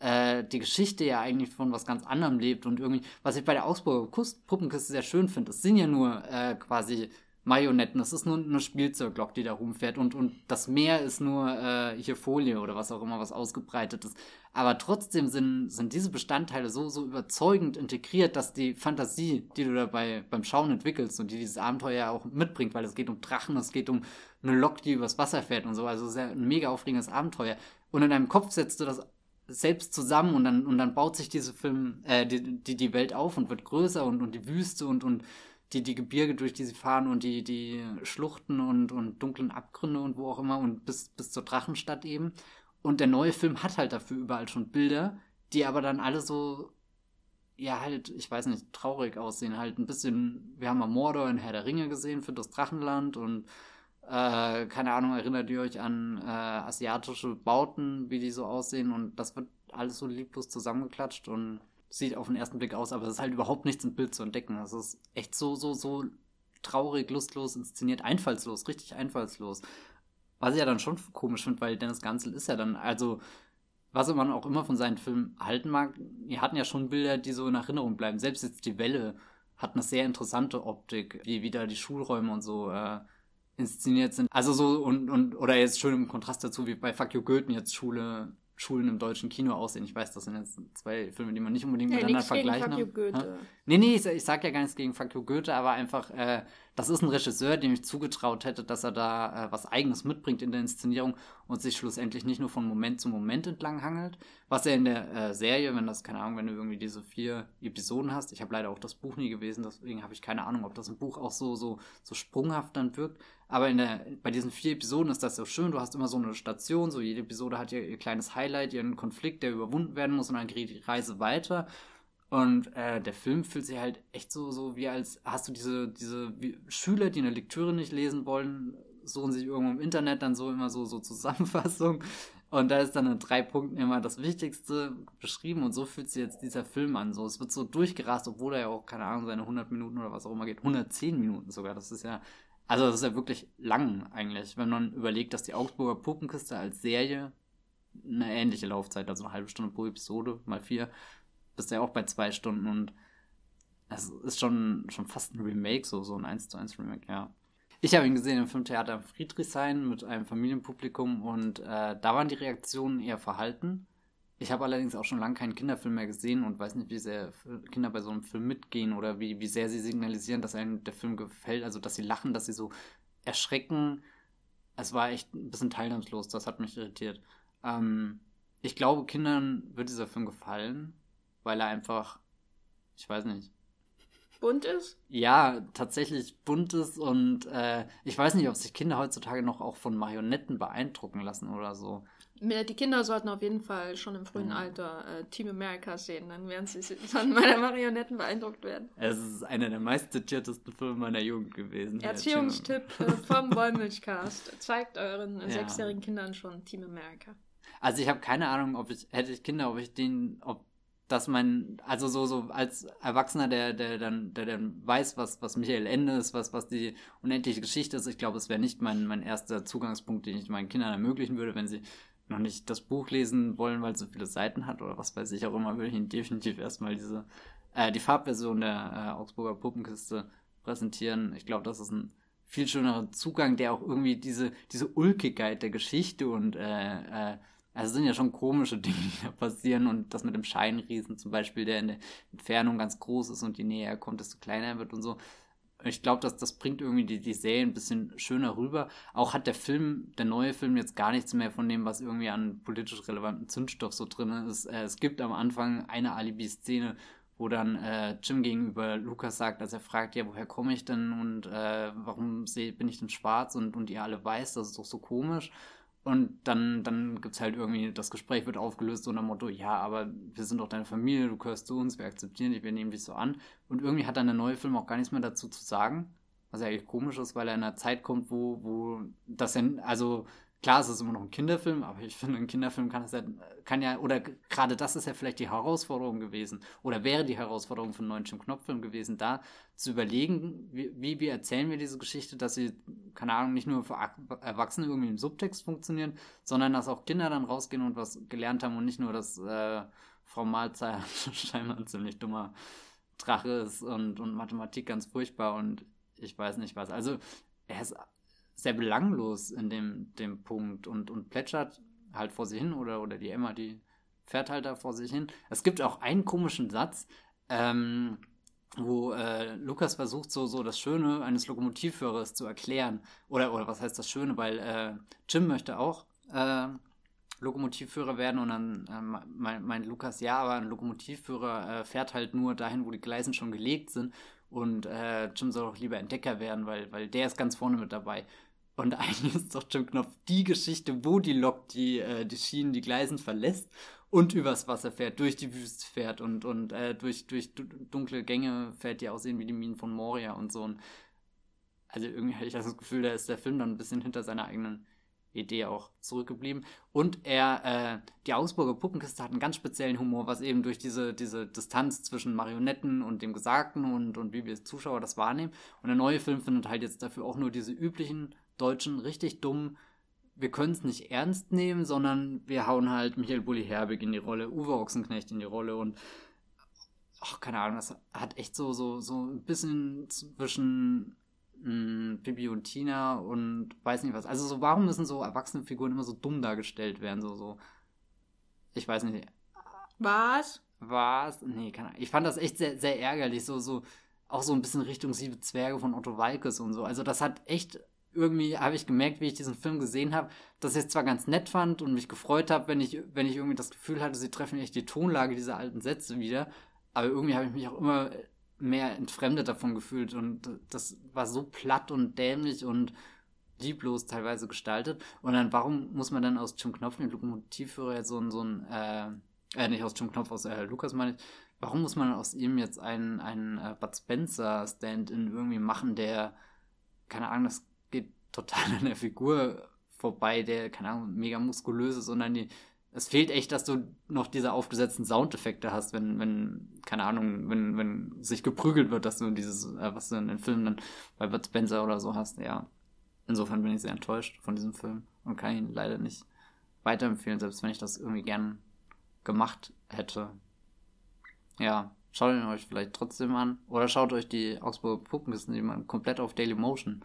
äh, die Geschichte ja eigentlich von was ganz anderem lebt und irgendwie, was ich bei der Augsburger Puppenkiste sehr schön finde, es sind ja nur äh, quasi Marionetten. Das ist nur eine Spielzeuglok, die da rumfährt. Und, und das Meer ist nur äh, hier Folie oder was auch immer, was ausgebreitet ist. Aber trotzdem sind, sind diese Bestandteile so, so überzeugend integriert, dass die Fantasie, die du dabei beim Schauen entwickelst und die dieses Abenteuer auch mitbringt, weil es geht um Drachen, es geht um eine Lok, die übers Wasser fährt und so. Also sehr ein mega aufregendes Abenteuer. Und in deinem Kopf setzt du das selbst zusammen und dann, und dann baut sich diese Film, äh, die, die, die Welt auf und wird größer und, und die Wüste und, und die, die Gebirge, durch die sie fahren und die, die Schluchten und, und dunklen Abgründe und wo auch immer und bis, bis zur Drachenstadt eben. Und der neue Film hat halt dafür überall schon Bilder, die aber dann alle so, ja, halt, ich weiß nicht, traurig aussehen. Halt ein bisschen, wir haben mal Mordor in Herr der Ringe gesehen für das Drachenland und äh, keine Ahnung, erinnert ihr euch an äh, asiatische Bauten, wie die so aussehen und das wird alles so lieblos zusammengeklatscht und sieht auf den ersten Blick aus, aber es ist halt überhaupt nichts im Bild zu entdecken. Es ist echt so, so, so traurig, lustlos inszeniert, einfallslos, richtig einfallslos. Was ich ja dann schon komisch finde, weil Dennis Gansel ist ja dann, also, was man auch immer von seinen Filmen halten mag, wir hatten ja schon Bilder, die so in Erinnerung bleiben. Selbst jetzt die Welle hat eine sehr interessante Optik, wie wieder die Schulräume und so äh, inszeniert sind. Also so und, und oder jetzt schön im Kontrast dazu, wie bei Fuck You Goethen jetzt Schule Schulen im deutschen Kino aussehen. Ich weiß, das sind jetzt zwei Filme, die man nicht unbedingt ja, miteinander vergleichen kann. Goethe. Nee, nee, ich, ich sag ja gar nichts gegen Fuck you Goethe, aber einfach, äh, das ist ein Regisseur, dem ich zugetraut hätte, dass er da äh, was Eigenes mitbringt in der Inszenierung und sich schlussendlich nicht nur von Moment zu Moment entlang hangelt. Was er in der äh, Serie, wenn das, keine Ahnung, wenn du irgendwie diese vier Episoden hast, ich habe leider auch das Buch nie gelesen, deswegen habe ich keine Ahnung, ob das im Buch auch so, so, so sprunghaft dann wirkt. Aber in der, bei diesen vier Episoden ist das so schön. Du hast immer so eine Station, so jede Episode hat ja ihr kleines Highlight, ihren Konflikt, der überwunden werden muss und dann geht die Reise weiter. Und äh, der Film fühlt sich halt echt so, so wie als hast du diese, diese Schüler, die eine Lektüre nicht lesen wollen, suchen sich irgendwo im Internet dann so immer so, so Zusammenfassung. Und da ist dann in drei Punkten immer das Wichtigste beschrieben und so fühlt sich jetzt dieser Film an. So, es wird so durchgerast, obwohl er ja auch, keine Ahnung, seine 100 Minuten oder was auch immer geht. 110 Minuten sogar. Das ist ja also das ist ja wirklich lang eigentlich, wenn man überlegt, dass die Augsburger Puppenkiste als Serie eine ähnliche Laufzeit, also eine halbe Stunde pro Episode, mal vier, bist du ja auch bei zwei Stunden und es ist schon, schon fast ein Remake, so, so ein 1 zu 1 Remake, ja. Ich habe ihn gesehen im Filmtheater am Friedrichshain mit einem Familienpublikum und äh, da waren die Reaktionen eher verhalten. Ich habe allerdings auch schon lange keinen Kinderfilm mehr gesehen und weiß nicht, wie sehr Kinder bei so einem Film mitgehen oder wie, wie sehr sie signalisieren, dass einem der Film gefällt. Also, dass sie lachen, dass sie so erschrecken. Es war echt ein bisschen teilnahmslos, das hat mich irritiert. Ähm, ich glaube, Kindern wird dieser Film gefallen, weil er einfach, ich weiß nicht. Bunt ist? Ja, tatsächlich bunt ist und äh, ich weiß nicht, ob sich Kinder heutzutage noch auch von Marionetten beeindrucken lassen oder so. Die Kinder sollten auf jeden Fall schon im frühen mhm. Alter äh, Team America sehen, dann werden sie von meiner Marionetten beeindruckt werden. Es ist einer der meist zitiertesten Filme meiner Jugend gewesen. Erziehungstipp äh, vom Wollmilchcast. Zeigt euren ja. sechsjährigen Kindern schon Team America. Also ich habe keine Ahnung, ob ich, hätte ich Kinder, ob ich denen, ob dass man, also so, so als Erwachsener, der, der dann, der dann weiß, was, was Michael Ende ist, was, was die unendliche Geschichte ist, ich glaube, es wäre nicht mein, mein erster Zugangspunkt, den ich meinen Kindern ermöglichen würde, wenn sie noch nicht das Buch lesen wollen, weil es so viele Seiten hat oder was weiß ich auch immer, würde ich ihnen definitiv erstmal diese, äh, die Farbversion der äh, Augsburger Puppenkiste präsentieren. Ich glaube, das ist ein viel schönerer Zugang, der auch irgendwie diese, diese Ulkigkeit der Geschichte und äh, äh, also es sind ja schon komische Dinge, die da passieren und das mit dem Scheinriesen zum Beispiel, der in der Entfernung ganz groß ist und je näher er kommt, desto kleiner er wird und so. Ich glaube, dass das bringt irgendwie die, die Serie ein bisschen schöner rüber. Auch hat der Film, der neue Film jetzt gar nichts mehr von dem, was irgendwie an politisch relevanten Zündstoff so drin ist. Äh, es gibt am Anfang eine Alibi-Szene, wo dann äh, Jim gegenüber Lukas sagt, als er fragt, ja, woher komme ich denn und äh, warum bin ich denn schwarz und, und ihr alle weiß, das ist doch so komisch. Und dann, dann gibt es halt irgendwie, das Gespräch wird aufgelöst so unter Motto, ja, aber wir sind doch deine Familie, du gehörst zu uns, wir akzeptieren dich, wir nehmen dich so an. Und irgendwie hat dann der neue Film auch gar nichts mehr dazu zu sagen. Was ja eigentlich komisch ist, weil er in einer Zeit kommt, wo, wo das ja, also Klar, es ist immer noch ein Kinderfilm, aber ich finde, ein Kinderfilm kann ja, kann ja, oder gerade das ist ja vielleicht die Herausforderung gewesen, oder wäre die Herausforderung von neuen Jim Knopf-Film gewesen, da zu überlegen, wie, wie, wie erzählen wir diese Geschichte, dass sie, keine Ahnung, nicht nur für Erwachsene irgendwie im Subtext funktionieren, sondern dass auch Kinder dann rausgehen und was gelernt haben und nicht nur, dass äh, Frau Malzeit scheinbar ein ziemlich dummer Drache ist und, und Mathematik ganz furchtbar und ich weiß nicht was. Also, er ist sehr belanglos in dem, dem Punkt und, und plätschert halt vor sich hin oder, oder die Emma, die fährt halt da vor sich hin. Es gibt auch einen komischen Satz, ähm, wo äh, Lukas versucht, so, so das Schöne eines Lokomotivführers zu erklären. Oder, oder was heißt das Schöne? Weil äh, Jim möchte auch äh, Lokomotivführer werden und dann äh, meint, meint Lukas, ja, aber ein Lokomotivführer äh, fährt halt nur dahin, wo die Gleisen schon gelegt sind. Und äh, Jim soll auch lieber Entdecker werden, weil, weil der ist ganz vorne mit dabei. Und eigentlich ist doch Jim Knopf die Geschichte, wo die Lok die, äh, die Schienen, die Gleisen verlässt und übers Wasser fährt, durch die Wüste fährt und, und äh, durch, durch dunkle Gänge fährt, die aussehen wie die Minen von Moria und so. Und also irgendwie hatte ich das Gefühl, da ist der Film dann ein bisschen hinter seiner eigenen Idee auch zurückgeblieben. Und er, äh, die Augsburger Puppenkiste hat einen ganz speziellen Humor, was eben durch diese, diese Distanz zwischen Marionetten und dem Gesagten und, und wie wir als Zuschauer das wahrnehmen. Und der neue Film findet halt jetzt dafür auch nur diese üblichen Deutschen richtig dumm. Wir können es nicht ernst nehmen, sondern wir hauen halt Michael Bulli Herbig in die Rolle, Uwe Ochsenknecht in die Rolle und ach, keine Ahnung, das hat echt so, so, so ein bisschen zwischen mh, hm, Bibi und Tina und weiß nicht was. Also so, warum müssen so erwachsene Figuren immer so dumm dargestellt werden? So, so. Ich weiß nicht. Was? Was? Nee, keine Ahnung. Ich fand das echt sehr, sehr ärgerlich. So, so, auch so ein bisschen Richtung Siebe Zwerge von Otto Walkes und so. Also das hat echt irgendwie habe ich gemerkt, wie ich diesen Film gesehen habe, dass ich es zwar ganz nett fand und mich gefreut habe, wenn ich, wenn ich irgendwie das Gefühl hatte, sie treffen echt die Tonlage dieser alten Sätze wieder, aber irgendwie habe ich mich auch immer mehr entfremdet davon gefühlt und das war so platt und dämlich und lieblos teilweise gestaltet. Und dann, warum muss man dann aus Jim Knopf, den Lokomotivführer, jetzt so ein, so ein, äh, äh, nicht aus Jim Knopf, aus äh, Lukas meine ich, warum muss man aus ihm jetzt einen, einen äh, Bud Spencer Stand-in irgendwie machen, der, keine Ahnung, das total an der Figur vorbei, der, keine Ahnung, mega muskulös ist, sondern die, es fehlt echt, dass du noch diese aufgesetzten Soundeffekte hast, wenn, wenn, keine Ahnung, wenn, wenn sich geprügelt wird, dass du dieses, äh, was du in den Filmen dann bei Bud Spencer oder so hast, ja. Insofern bin ich sehr enttäuscht von diesem Film und kann ihn leider nicht weiterempfehlen, selbst wenn ich das irgendwie gern gemacht hätte. Ja, schaut ihn euch vielleicht trotzdem an. Oder schaut euch die Augsburger Puppenkisten, die man komplett auf Daily Motion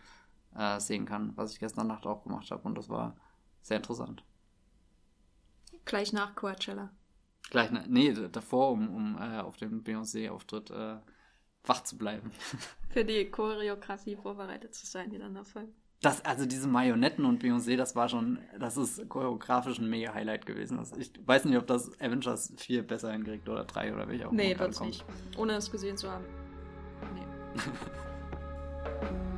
äh, sehen kann, was ich gestern Nacht auch gemacht habe. Und das war sehr interessant. Gleich nach Coachella. Gleich, nach, nee, davor, um, um äh, auf dem Beyoncé-Auftritt äh, wach zu bleiben. Für die Choreografie vorbereitet zu sein, die dann da folgt. Das, also diese Marionetten und Beyoncé, das war schon, das ist choreografisch ein mega Highlight gewesen. Das, ich weiß nicht, ob das Avengers 4 besser hinkriegt oder 3 oder welcher auch Nee, wird's nicht. Ohne es gesehen zu haben. Nee.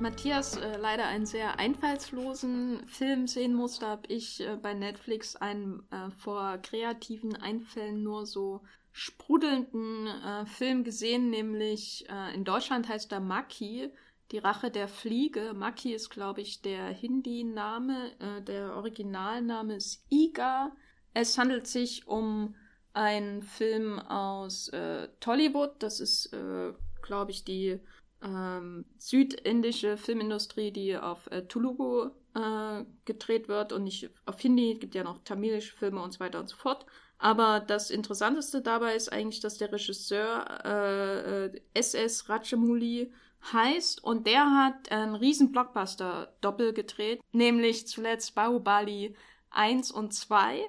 Matthias äh, leider einen sehr einfallslosen Film sehen musste, habe ich äh, bei Netflix einen äh, vor kreativen Einfällen nur so sprudelnden äh, Film gesehen, nämlich äh, in Deutschland heißt er Maki. Die Rache der Fliege. Maki ist, glaube ich, der Hindi-Name. Äh, der Originalname ist Iga. Es handelt sich um einen Film aus Tollywood. Das ist, glaube ich, die ähm, südindische Filmindustrie, die auf äh, Telugu äh, gedreht wird und nicht auf Hindi. Es gibt ja noch tamilische Filme und so weiter und so fort. Aber das Interessanteste dabei ist eigentlich, dass der Regisseur äh, SS äh, Rajamouli heißt und der hat einen riesen Blockbuster doppel gedreht, nämlich zuletzt Bahubali 1 und 2.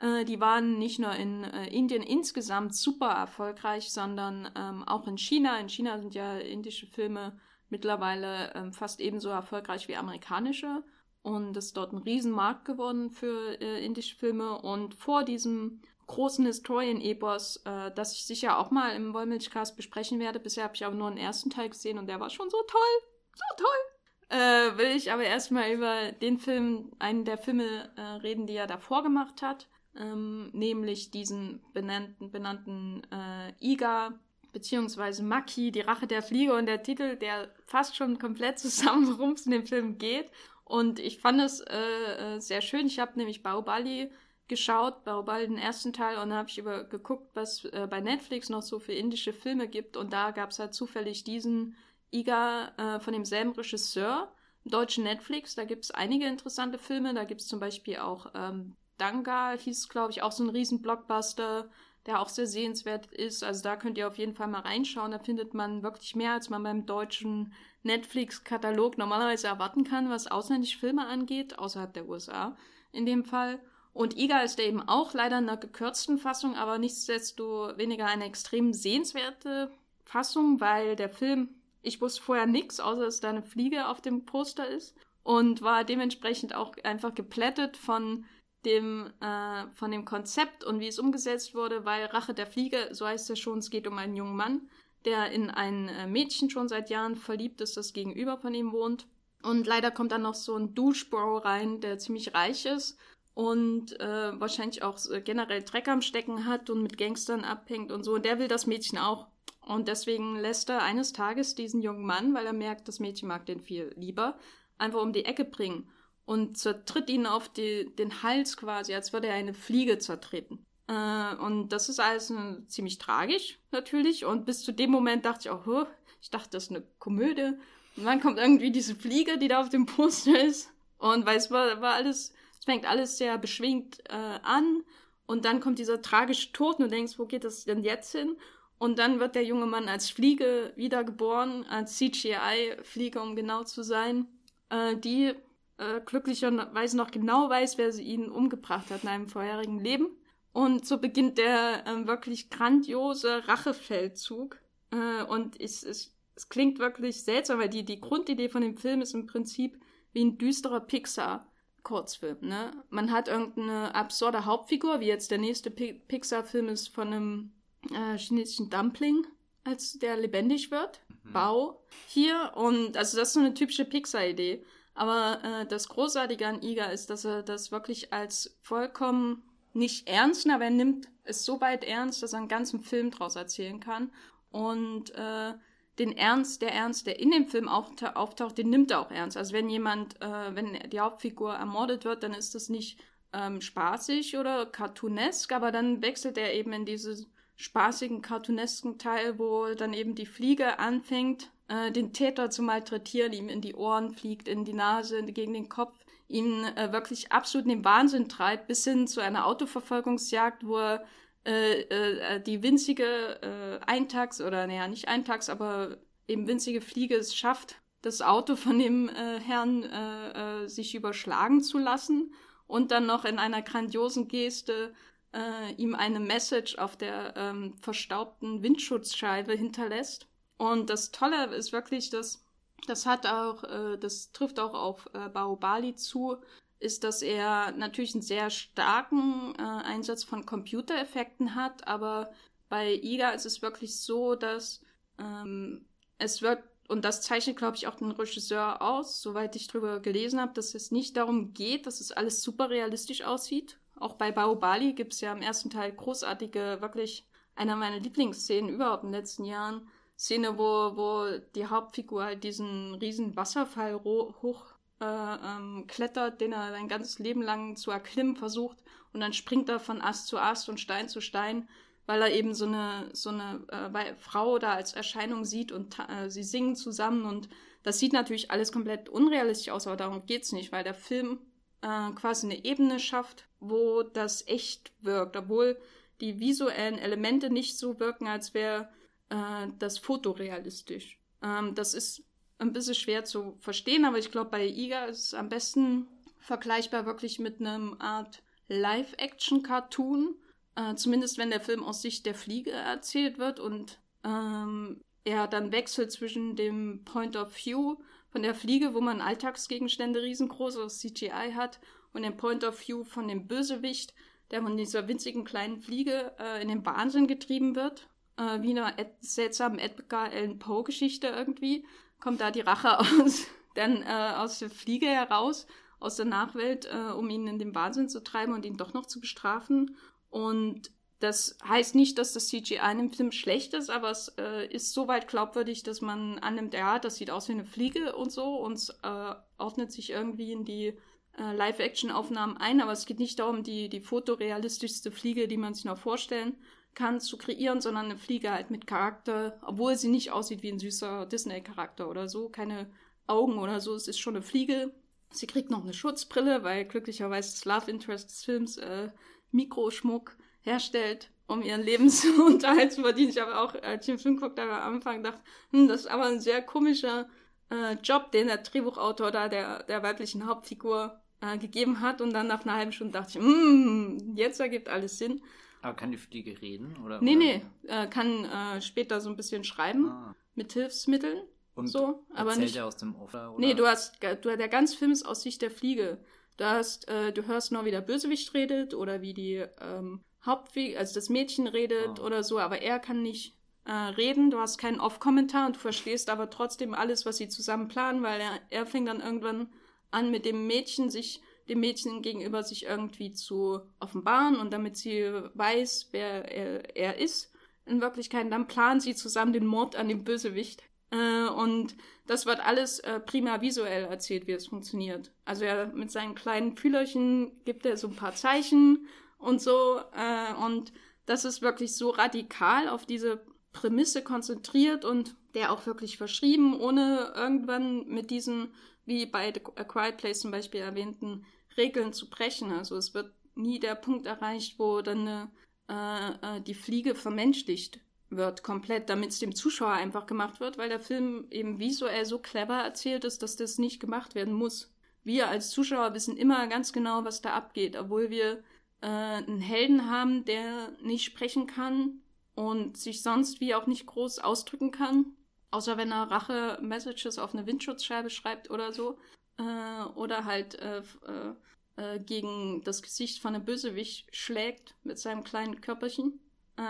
Äh, die waren nicht nur in äh, Indien insgesamt super erfolgreich, sondern ähm, auch in China. In China sind ja indische Filme mittlerweile ähm, fast ebenso erfolgreich wie amerikanische. Und es ist dort ein Riesenmarkt geworden für äh, indische Filme. Und vor diesem großen Historien-Epos, äh, das ich sicher auch mal im Wollmilchcast besprechen werde. Bisher habe ich aber nur den ersten Teil gesehen und der war schon so toll. So toll. Äh, will ich aber erstmal über den Film, einen der Filme äh, reden, die er davor gemacht hat. Ähm, nämlich diesen benannten, benannten äh, Iga, beziehungsweise Maki, die Rache der Fliege und der Titel, der fast schon komplett zusammen, worum es in dem Film geht. Und ich fand es äh, äh, sehr schön. Ich habe nämlich Baobali geschaut, Baobali den ersten Teil, und dann habe ich über geguckt, was äh, bei Netflix noch so für indische Filme gibt. Und da gab es halt zufällig diesen Iga äh, von demselben Regisseur, deutschen Netflix. Da gibt es einige interessante Filme. Da gibt es zum Beispiel auch ähm, Danga, hieß glaube ich auch so ein riesen Blockbuster, der auch sehr sehenswert ist. Also da könnt ihr auf jeden Fall mal reinschauen. Da findet man wirklich mehr, als man beim deutschen Netflix-Katalog normalerweise erwarten kann, was ausländische Filme angeht, außerhalb der USA in dem Fall. Und Iga ist eben auch leider in einer gekürzten Fassung, aber nichtsdestoweniger eine extrem sehenswerte Fassung, weil der Film, ich wusste vorher nichts, außer dass da eine Fliege auf dem Poster ist und war dementsprechend auch einfach geplättet von dem, äh, von dem Konzept und wie es umgesetzt wurde, weil Rache der Fliege, so heißt es schon, es geht um einen jungen Mann, der in ein äh, Mädchen schon seit Jahren verliebt ist, das gegenüber von ihm wohnt. Und leider kommt dann noch so ein Duschbro rein, der ziemlich reich ist und äh, wahrscheinlich auch äh, generell Dreck am Stecken hat und mit Gangstern abhängt und so. Und der will das Mädchen auch. Und deswegen lässt er eines Tages diesen jungen Mann, weil er merkt, das Mädchen mag den viel lieber, einfach um die Ecke bringen und zertritt ihn auf die, den Hals quasi, als würde er eine Fliege zertreten. Äh, und das ist alles äh, ziemlich tragisch, natürlich. Und bis zu dem Moment dachte ich auch, oh, ich dachte, das ist eine Komödie. Und dann kommt irgendwie diese Fliege, die da auf dem Poster ist. Und weil es war, war alles fängt alles sehr beschwingt äh, an und dann kommt dieser tragische Tod und du denkst, wo geht das denn jetzt hin? Und dann wird der junge Mann als Fliege wiedergeboren, als CGI-Fliege, um genau zu sein, äh, die äh, glücklicherweise noch genau weiß, wer sie ihn umgebracht hat in einem vorherigen Leben. Und so beginnt der äh, wirklich grandiose Rachefeldzug. Äh, und es, es, es klingt wirklich seltsam, weil die, die Grundidee von dem Film ist im Prinzip wie ein düsterer Pixar. Kurzfilm, ne? Man hat irgendeine absurde Hauptfigur, wie jetzt der nächste Pixar-Film ist von einem äh, chinesischen Dumpling, als der lebendig wird. Mhm. Bau. Hier. Und also das ist so eine typische Pixar-Idee. Aber äh, das Großartige an Iga ist, dass er das wirklich als vollkommen nicht ernst, aber er nimmt es so weit ernst, dass er einen ganzen Film draus erzählen kann. Und äh, den Ernst, der Ernst, der in dem Film auftaucht, den nimmt er auch ernst. Also wenn jemand, äh, wenn die Hauptfigur ermordet wird, dann ist das nicht ähm, spaßig oder cartoonesk, aber dann wechselt er eben in diesen spaßigen, cartoonesken Teil, wo dann eben die Fliege anfängt, äh, den Täter zu malträtieren, ihm in die Ohren fliegt, in die Nase, gegen den Kopf, ihn äh, wirklich absolut in den Wahnsinn treibt, bis hin zu einer Autoverfolgungsjagd, wo er äh, äh, die winzige äh, Eintags- oder naja, nicht Eintags, aber eben winzige Fliege es schafft, das Auto von dem äh, Herrn äh, äh, sich überschlagen zu lassen und dann noch in einer grandiosen Geste äh, ihm eine Message auf der ähm, verstaubten Windschutzscheibe hinterlässt. Und das Tolle ist wirklich, dass das hat auch, äh, das trifft auch auf äh, Baobali zu, ist, dass er natürlich einen sehr starken äh, Einsatz von Computereffekten hat, aber bei IGA ist es wirklich so, dass ähm, es wird, und das zeichnet, glaube ich, auch den Regisseur aus, soweit ich drüber gelesen habe, dass es nicht darum geht, dass es alles super realistisch aussieht. Auch bei Baobali gibt es ja im ersten Teil großartige, wirklich einer meiner Lieblingsszenen überhaupt in den letzten Jahren, Szene, wo, wo die Hauptfigur halt diesen riesen Wasserfall hoch äh, ähm, klettert, den er sein ganzes Leben lang zu erklimmen versucht. Und dann springt er von Ast zu Ast und Stein zu Stein, weil er eben so eine, so eine äh, Frau da als Erscheinung sieht und äh, sie singen zusammen. Und das sieht natürlich alles komplett unrealistisch aus, aber darum geht es nicht, weil der Film äh, quasi eine Ebene schafft, wo das echt wirkt, obwohl die visuellen Elemente nicht so wirken, als wäre äh, das fotorealistisch. Ähm, das ist ein bisschen schwer zu verstehen, aber ich glaube, bei Iga ist es am besten vergleichbar wirklich mit einem Art Live-Action-Cartoon. Äh, zumindest wenn der Film aus Sicht der Fliege erzählt wird und ähm, er dann wechselt zwischen dem Point of View von der Fliege, wo man Alltagsgegenstände riesengroß aus CGI hat, und dem Point of View von dem Bösewicht, der von dieser winzigen kleinen Fliege äh, in den Wahnsinn getrieben wird. Äh, wie einer seltsamen Edgar Allan Poe-Geschichte irgendwie kommt da die Rache aus, dann äh, aus der Fliege heraus, aus der Nachwelt, äh, um ihn in den Wahnsinn zu treiben und ihn doch noch zu bestrafen. Und das heißt nicht, dass das CGI in dem Film schlecht ist, aber es äh, ist soweit glaubwürdig, dass man annimmt, ja, das sieht aus wie eine Fliege und so und äh, ordnet sich irgendwie in die äh, Live-Action-Aufnahmen ein, aber es geht nicht darum, die, die fotorealistischste Fliege, die man sich noch vorstellen kann, zu kreieren, sondern eine Fliege halt mit Charakter, obwohl sie nicht aussieht wie ein süßer Disney-Charakter oder so, keine Augen oder so, es ist schon eine Fliege. Sie kriegt noch eine Schutzbrille, weil glücklicherweise das Love Interest des Films äh, Mikroschmuck herstellt, um ihren Lebensunterhalt zu verdienen. Ich habe auch, als ich den Film guckte, am Anfang gedacht, hm, das ist aber ein sehr komischer äh, Job, den der Drehbuchautor da der, der weiblichen Hauptfigur äh, gegeben hat. Und dann nach einer halben Stunde dachte ich, hm, jetzt ergibt alles Sinn. Aber kann die Fliege reden? Oder, nee, oder? nee, äh, kann äh, später so ein bisschen schreiben ah. mit Hilfsmitteln. Und so, aber nicht. er aus dem Off, oder? Nee, du hast, du, der ganze Film ist aus Sicht der Fliege. Du hast, äh, du hörst nur, wie der Bösewicht redet oder wie die ähm, Hauptfigur, also das Mädchen redet oh. oder so, aber er kann nicht äh, reden. Du hast keinen Off-Kommentar und du verstehst aber trotzdem alles, was sie zusammen planen, weil er, er fängt dann irgendwann an, mit dem Mädchen sich dem Mädchen gegenüber sich irgendwie zu offenbaren und damit sie weiß, wer er, er ist. In Wirklichkeit, dann planen sie zusammen den Mord an dem Bösewicht. Äh, und das wird alles äh, prima visuell erzählt, wie es funktioniert. Also er mit seinen kleinen Fühlerchen gibt er so ein paar Zeichen und so. Äh, und das ist wirklich so radikal auf diese Prämisse konzentriert und der auch wirklich verschrieben, ohne irgendwann mit diesen, wie bei The Quiet Place zum Beispiel erwähnten, Regeln zu brechen. Also es wird nie der Punkt erreicht, wo dann eine, äh, äh, die Fliege vermenschlicht wird komplett, damit es dem Zuschauer einfach gemacht wird, weil der Film eben visuell so clever erzählt ist, dass das nicht gemacht werden muss. Wir als Zuschauer wissen immer ganz genau, was da abgeht, obwohl wir äh, einen Helden haben, der nicht sprechen kann und sich sonst wie auch nicht groß ausdrücken kann, außer wenn er Rache-Messages auf eine Windschutzscheibe schreibt oder so äh, oder halt äh, äh, äh, gegen das Gesicht von einem Bösewicht schlägt mit seinem kleinen Körperchen. Äh,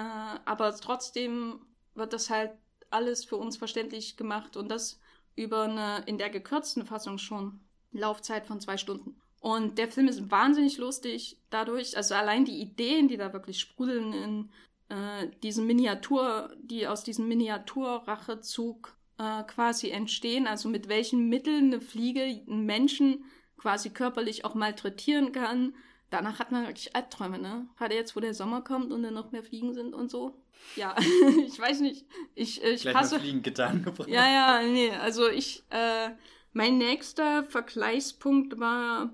aber trotzdem wird das halt alles für uns verständlich gemacht und das über eine in der gekürzten Fassung schon Laufzeit von zwei Stunden. Und der Film ist wahnsinnig lustig dadurch, also allein die Ideen, die da wirklich sprudeln in äh, diesem Miniatur, die aus diesem Miniaturrachezug äh, quasi entstehen, also mit welchen Mitteln eine Fliege einen Menschen quasi körperlich auch malträtieren kann. Danach hat man wirklich Albträume, ne? Gerade jetzt, wo der Sommer kommt und dann noch mehr Fliegen sind und so. Ja, ich weiß nicht. Ich, äh, ich Gleich passe. Mal Fliegen getan gebracht. Ja, ja, nee. Also ich, äh, mein nächster Vergleichspunkt war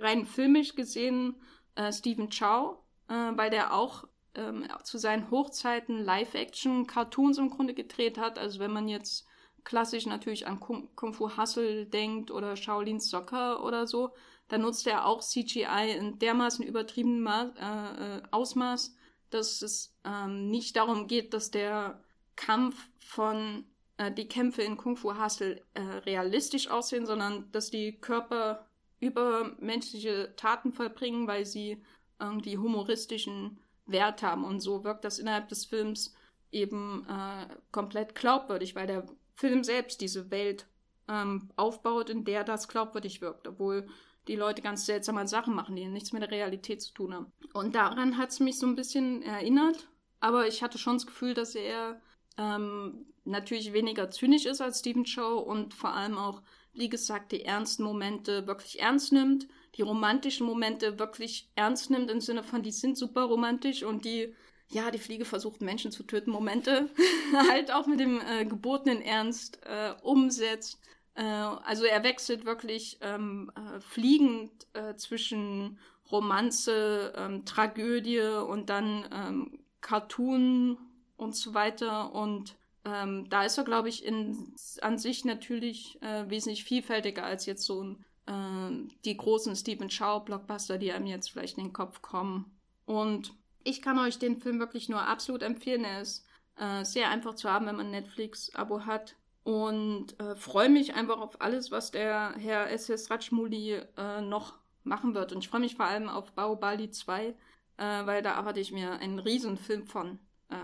rein filmisch gesehen äh, Stephen Chow, äh, weil der auch ähm, zu seinen Hochzeiten Live-Action-Cartoons im Grunde gedreht hat. Also wenn man jetzt klassisch natürlich an Kung, Kung Fu Hustle denkt oder Shaolin Soccer oder so, da nutzt er auch CGI in dermaßen übertriebenen Ma äh, äh, Ausmaß, dass es ähm, nicht darum geht, dass der Kampf von äh, die Kämpfe in Kung Fu Hustle äh, realistisch aussehen, sondern dass die Körper übermenschliche Taten vollbringen, weil sie irgendwie humoristischen Wert haben. Und so wirkt das innerhalb des Films eben äh, komplett glaubwürdig, weil der Film selbst diese Welt ähm, aufbaut, in der das glaubwürdig wirkt, obwohl die Leute ganz seltsame Sachen machen, die nichts mit der Realität zu tun haben. Und daran hat es mich so ein bisschen erinnert, aber ich hatte schon das Gefühl, dass er ähm, natürlich weniger zynisch ist als Steven Chow und vor allem auch, wie gesagt, die ernsten Momente wirklich ernst nimmt, die romantischen Momente wirklich ernst nimmt im Sinne von, die sind super romantisch und die, ja, die Fliege versucht Menschen zu töten, Momente halt auch mit dem äh, gebotenen Ernst äh, umsetzt. Äh, also er wechselt wirklich ähm, äh, fliegend äh, zwischen Romanze, ähm, Tragödie und dann ähm, Cartoon und so weiter. Und ähm, da ist er, glaube ich, in, an sich natürlich äh, wesentlich vielfältiger als jetzt so ein, äh, die großen Stephen Chow-Blockbuster, die einem jetzt vielleicht in den Kopf kommen. Und ich kann euch den Film wirklich nur absolut empfehlen. Er ist äh, sehr einfach zu haben, wenn man ein Netflix-Abo hat. Und äh, freue mich einfach auf alles, was der Herr S.S. Rajmouli äh, noch machen wird. Und ich freue mich vor allem auf Baobali 2, äh, weil da erwarte ich mir einen Riesenfilm von. Äh,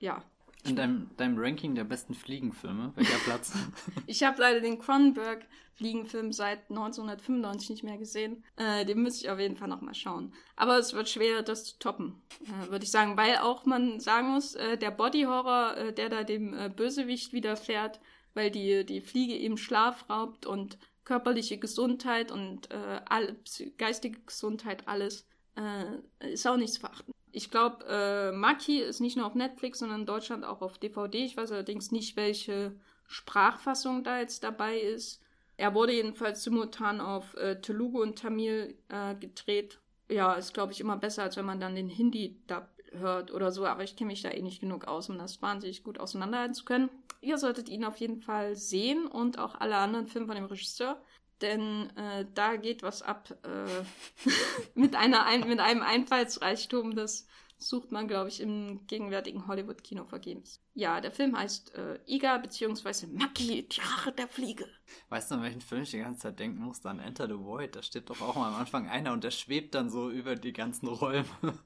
ja. In deinem, deinem Ranking der besten Fliegenfilme, welcher Platz? ich habe leider den Cronenberg Fliegenfilm seit 1995 nicht mehr gesehen. Äh, den müsste ich auf jeden Fall nochmal schauen. Aber es wird schwer, das zu toppen, äh, würde ich sagen. Weil auch man sagen muss, äh, der Body-Horror, äh, der da dem äh, Bösewicht widerfährt, weil die, die Fliege eben Schlaf raubt und körperliche Gesundheit und äh, all, geistige Gesundheit, alles, äh, ist auch nichts verachten. Ich glaube, äh, Maki ist nicht nur auf Netflix, sondern in Deutschland auch auf DVD. Ich weiß allerdings nicht, welche Sprachfassung da jetzt dabei ist. Er wurde jedenfalls simultan auf äh, Telugu und Tamil äh, gedreht. Ja, ist, glaube ich, immer besser, als wenn man dann den Hindi-Dub hört oder so. Aber ich kenne mich da eh nicht genug aus, um das wahnsinnig gut auseinanderhalten zu können. Ihr solltet ihn auf jeden Fall sehen und auch alle anderen Filme von dem Regisseur denn äh, da geht was ab äh, mit, einer ein, mit einem Einfallsreichtum, das sucht man, glaube ich, im gegenwärtigen Hollywood-Kino vergebens. Ja, der Film heißt äh, Iga bzw. Maki, die Rache der Fliege. Weißt du, an welchen Film ich die ganze Zeit denken musste? An Enter the Void. Da steht doch auch mal am Anfang einer und der schwebt dann so über die ganzen Räume.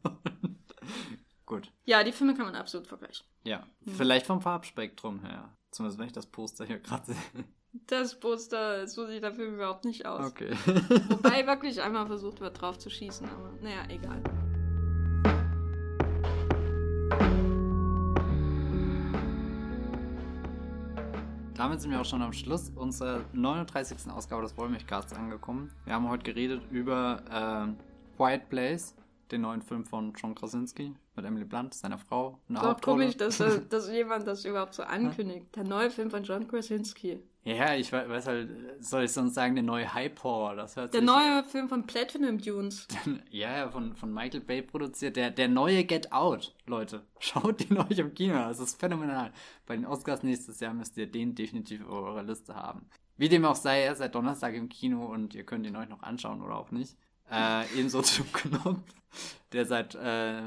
Gut. Ja, die Filme kann man absolut vergleichen. Ja, hm. vielleicht vom Farbspektrum her. Zumindest wenn ich das Poster hier gerade sehe. Das Poster, so sieht der Film überhaupt nicht aus. Okay. Wobei wirklich einmal versucht wird, drauf zu schießen, aber naja, egal. Damit sind wir auch schon am Schluss unserer 39. Ausgabe des Wollmilchcasts angekommen. Wir haben heute geredet über äh, Quiet Place, den neuen Film von John Krasinski mit Emily Blunt, seiner Frau. Eine Doch komisch, dass, dass jemand das überhaupt so ankündigt. Der neue Film von John Krasinski. Ja, ich weiß halt, soll ich sonst sagen, der neue Hype Horror. Das hört der neue Film von Platinum Dunes. ja, von, von Michael Bay produziert. Der, der neue Get Out, Leute. Schaut den euch im Kino. Das ist phänomenal. Bei den Oscars nächstes Jahr müsst ihr den definitiv auf eurer Liste haben. Wie dem auch sei, er ist seit Donnerstag im Kino und ihr könnt ihn euch noch anschauen oder auch nicht. Äh, ebenso zum Knopf, der seit äh,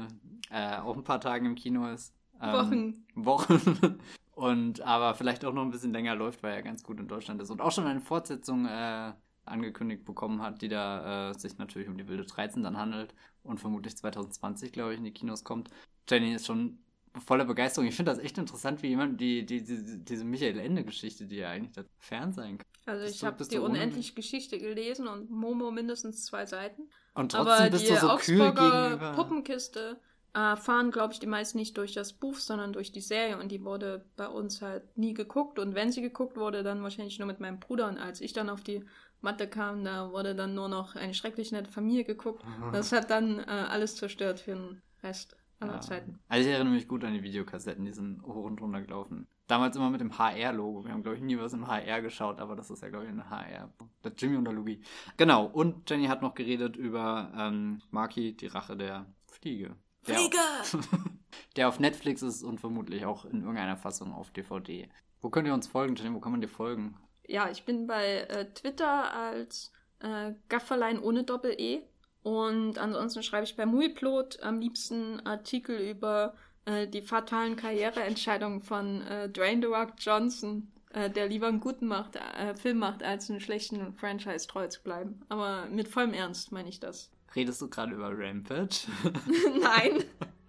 äh, auch ein paar Tagen im Kino ist. Ähm, Wochen. Wochen. Und aber vielleicht auch noch ein bisschen länger läuft, weil er ganz gut in Deutschland ist. Und auch schon eine Fortsetzung äh, angekündigt bekommen hat, die da äh, sich natürlich um die wilde 13 dann handelt und vermutlich 2020, glaube ich, in die Kinos kommt. Jenny ist schon voller Begeisterung. Ich finde das echt interessant, wie jemand die, die, die diese Michael Ende-Geschichte, die ja eigentlich das fern sein kann. Also ich habe die unendlich Geschichte gelesen und Momo mindestens zwei Seiten. Und trotzdem Aber bist die du so Augsburger kühl gegenüber. Puppenkiste erfahren, glaube ich, die meisten nicht durch das Buch, sondern durch die Serie. Und die wurde bei uns halt nie geguckt. Und wenn sie geguckt wurde, dann wahrscheinlich nur mit meinem Bruder. Und als ich dann auf die Matte kam, da wurde dann nur noch eine schrecklich nette Familie geguckt. Das hat dann äh, alles zerstört für den Rest aller ja. Zeiten. Also ich erinnere mich gut an die Videokassetten, die sind hoch und runter gelaufen. Damals immer mit dem HR-Logo. Wir haben, glaube ich, nie was im HR geschaut, aber das ist ja, glaube ich, eine HR. Der Jimmy und der Louis. Genau, und Jenny hat noch geredet über ähm, Maki, die Rache der Fliege. Flieger! Der auf Netflix ist und vermutlich auch in irgendeiner Fassung auf DVD. Wo könnt ihr uns folgen, Jenny? Wo kann man dir folgen? Ja, ich bin bei äh, Twitter als äh, Gafferlein ohne Doppel-E. Und ansonsten schreibe ich bei Muiplot am liebsten Artikel über äh, die fatalen Karriereentscheidungen von äh, Dwayne The Rock Johnson, äh, der lieber einen guten macht, äh, Film macht, als einen schlechten Franchise treu zu bleiben. Aber mit vollem Ernst meine ich das. Redest du gerade über Rampage? Nein.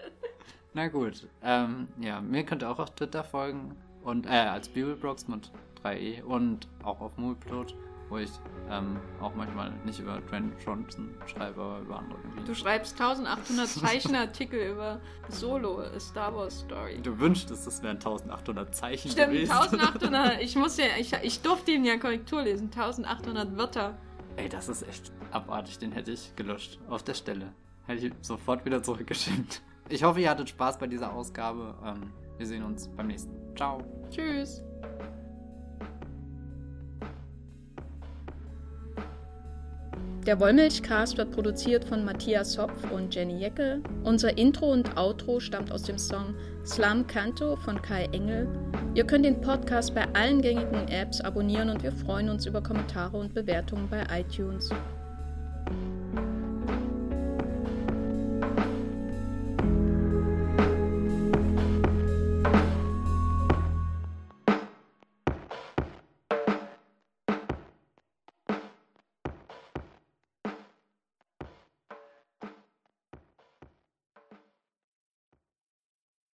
Na gut. Ähm, ja, mir könnt ihr auch auf Twitter folgen. Und, äh, als Bibelbrox mit 3e und auch auf Mulplot. wo ich ähm, auch manchmal nicht über Dwayne Johnson schreibe, aber über andere Gebiete. Du schreibst 1800 Zeichenartikel über Solo, A Star Wars Story. Du wünschtest, es wären 1800 Zeichen Stimmt, gewesen. 1800. Ich muss ja, ich, ich durfte ihm ja Korrektur lesen. 1800 Wörter. Ey, das ist echt abartig. Den hätte ich gelöscht. Auf der Stelle. Hätte ich sofort wieder zurückgeschickt. Ich hoffe, ihr hattet Spaß bei dieser Ausgabe. Ähm, wir sehen uns beim nächsten. Ciao. Tschüss. Der Wollmilchcast wird produziert von Matthias Hopf und Jenny Jeckel. Unser Intro und Outro stammt aus dem Song Slam Canto von Kai Engel. Ihr könnt den Podcast bei allen gängigen Apps abonnieren und wir freuen uns über Kommentare und Bewertungen bei iTunes.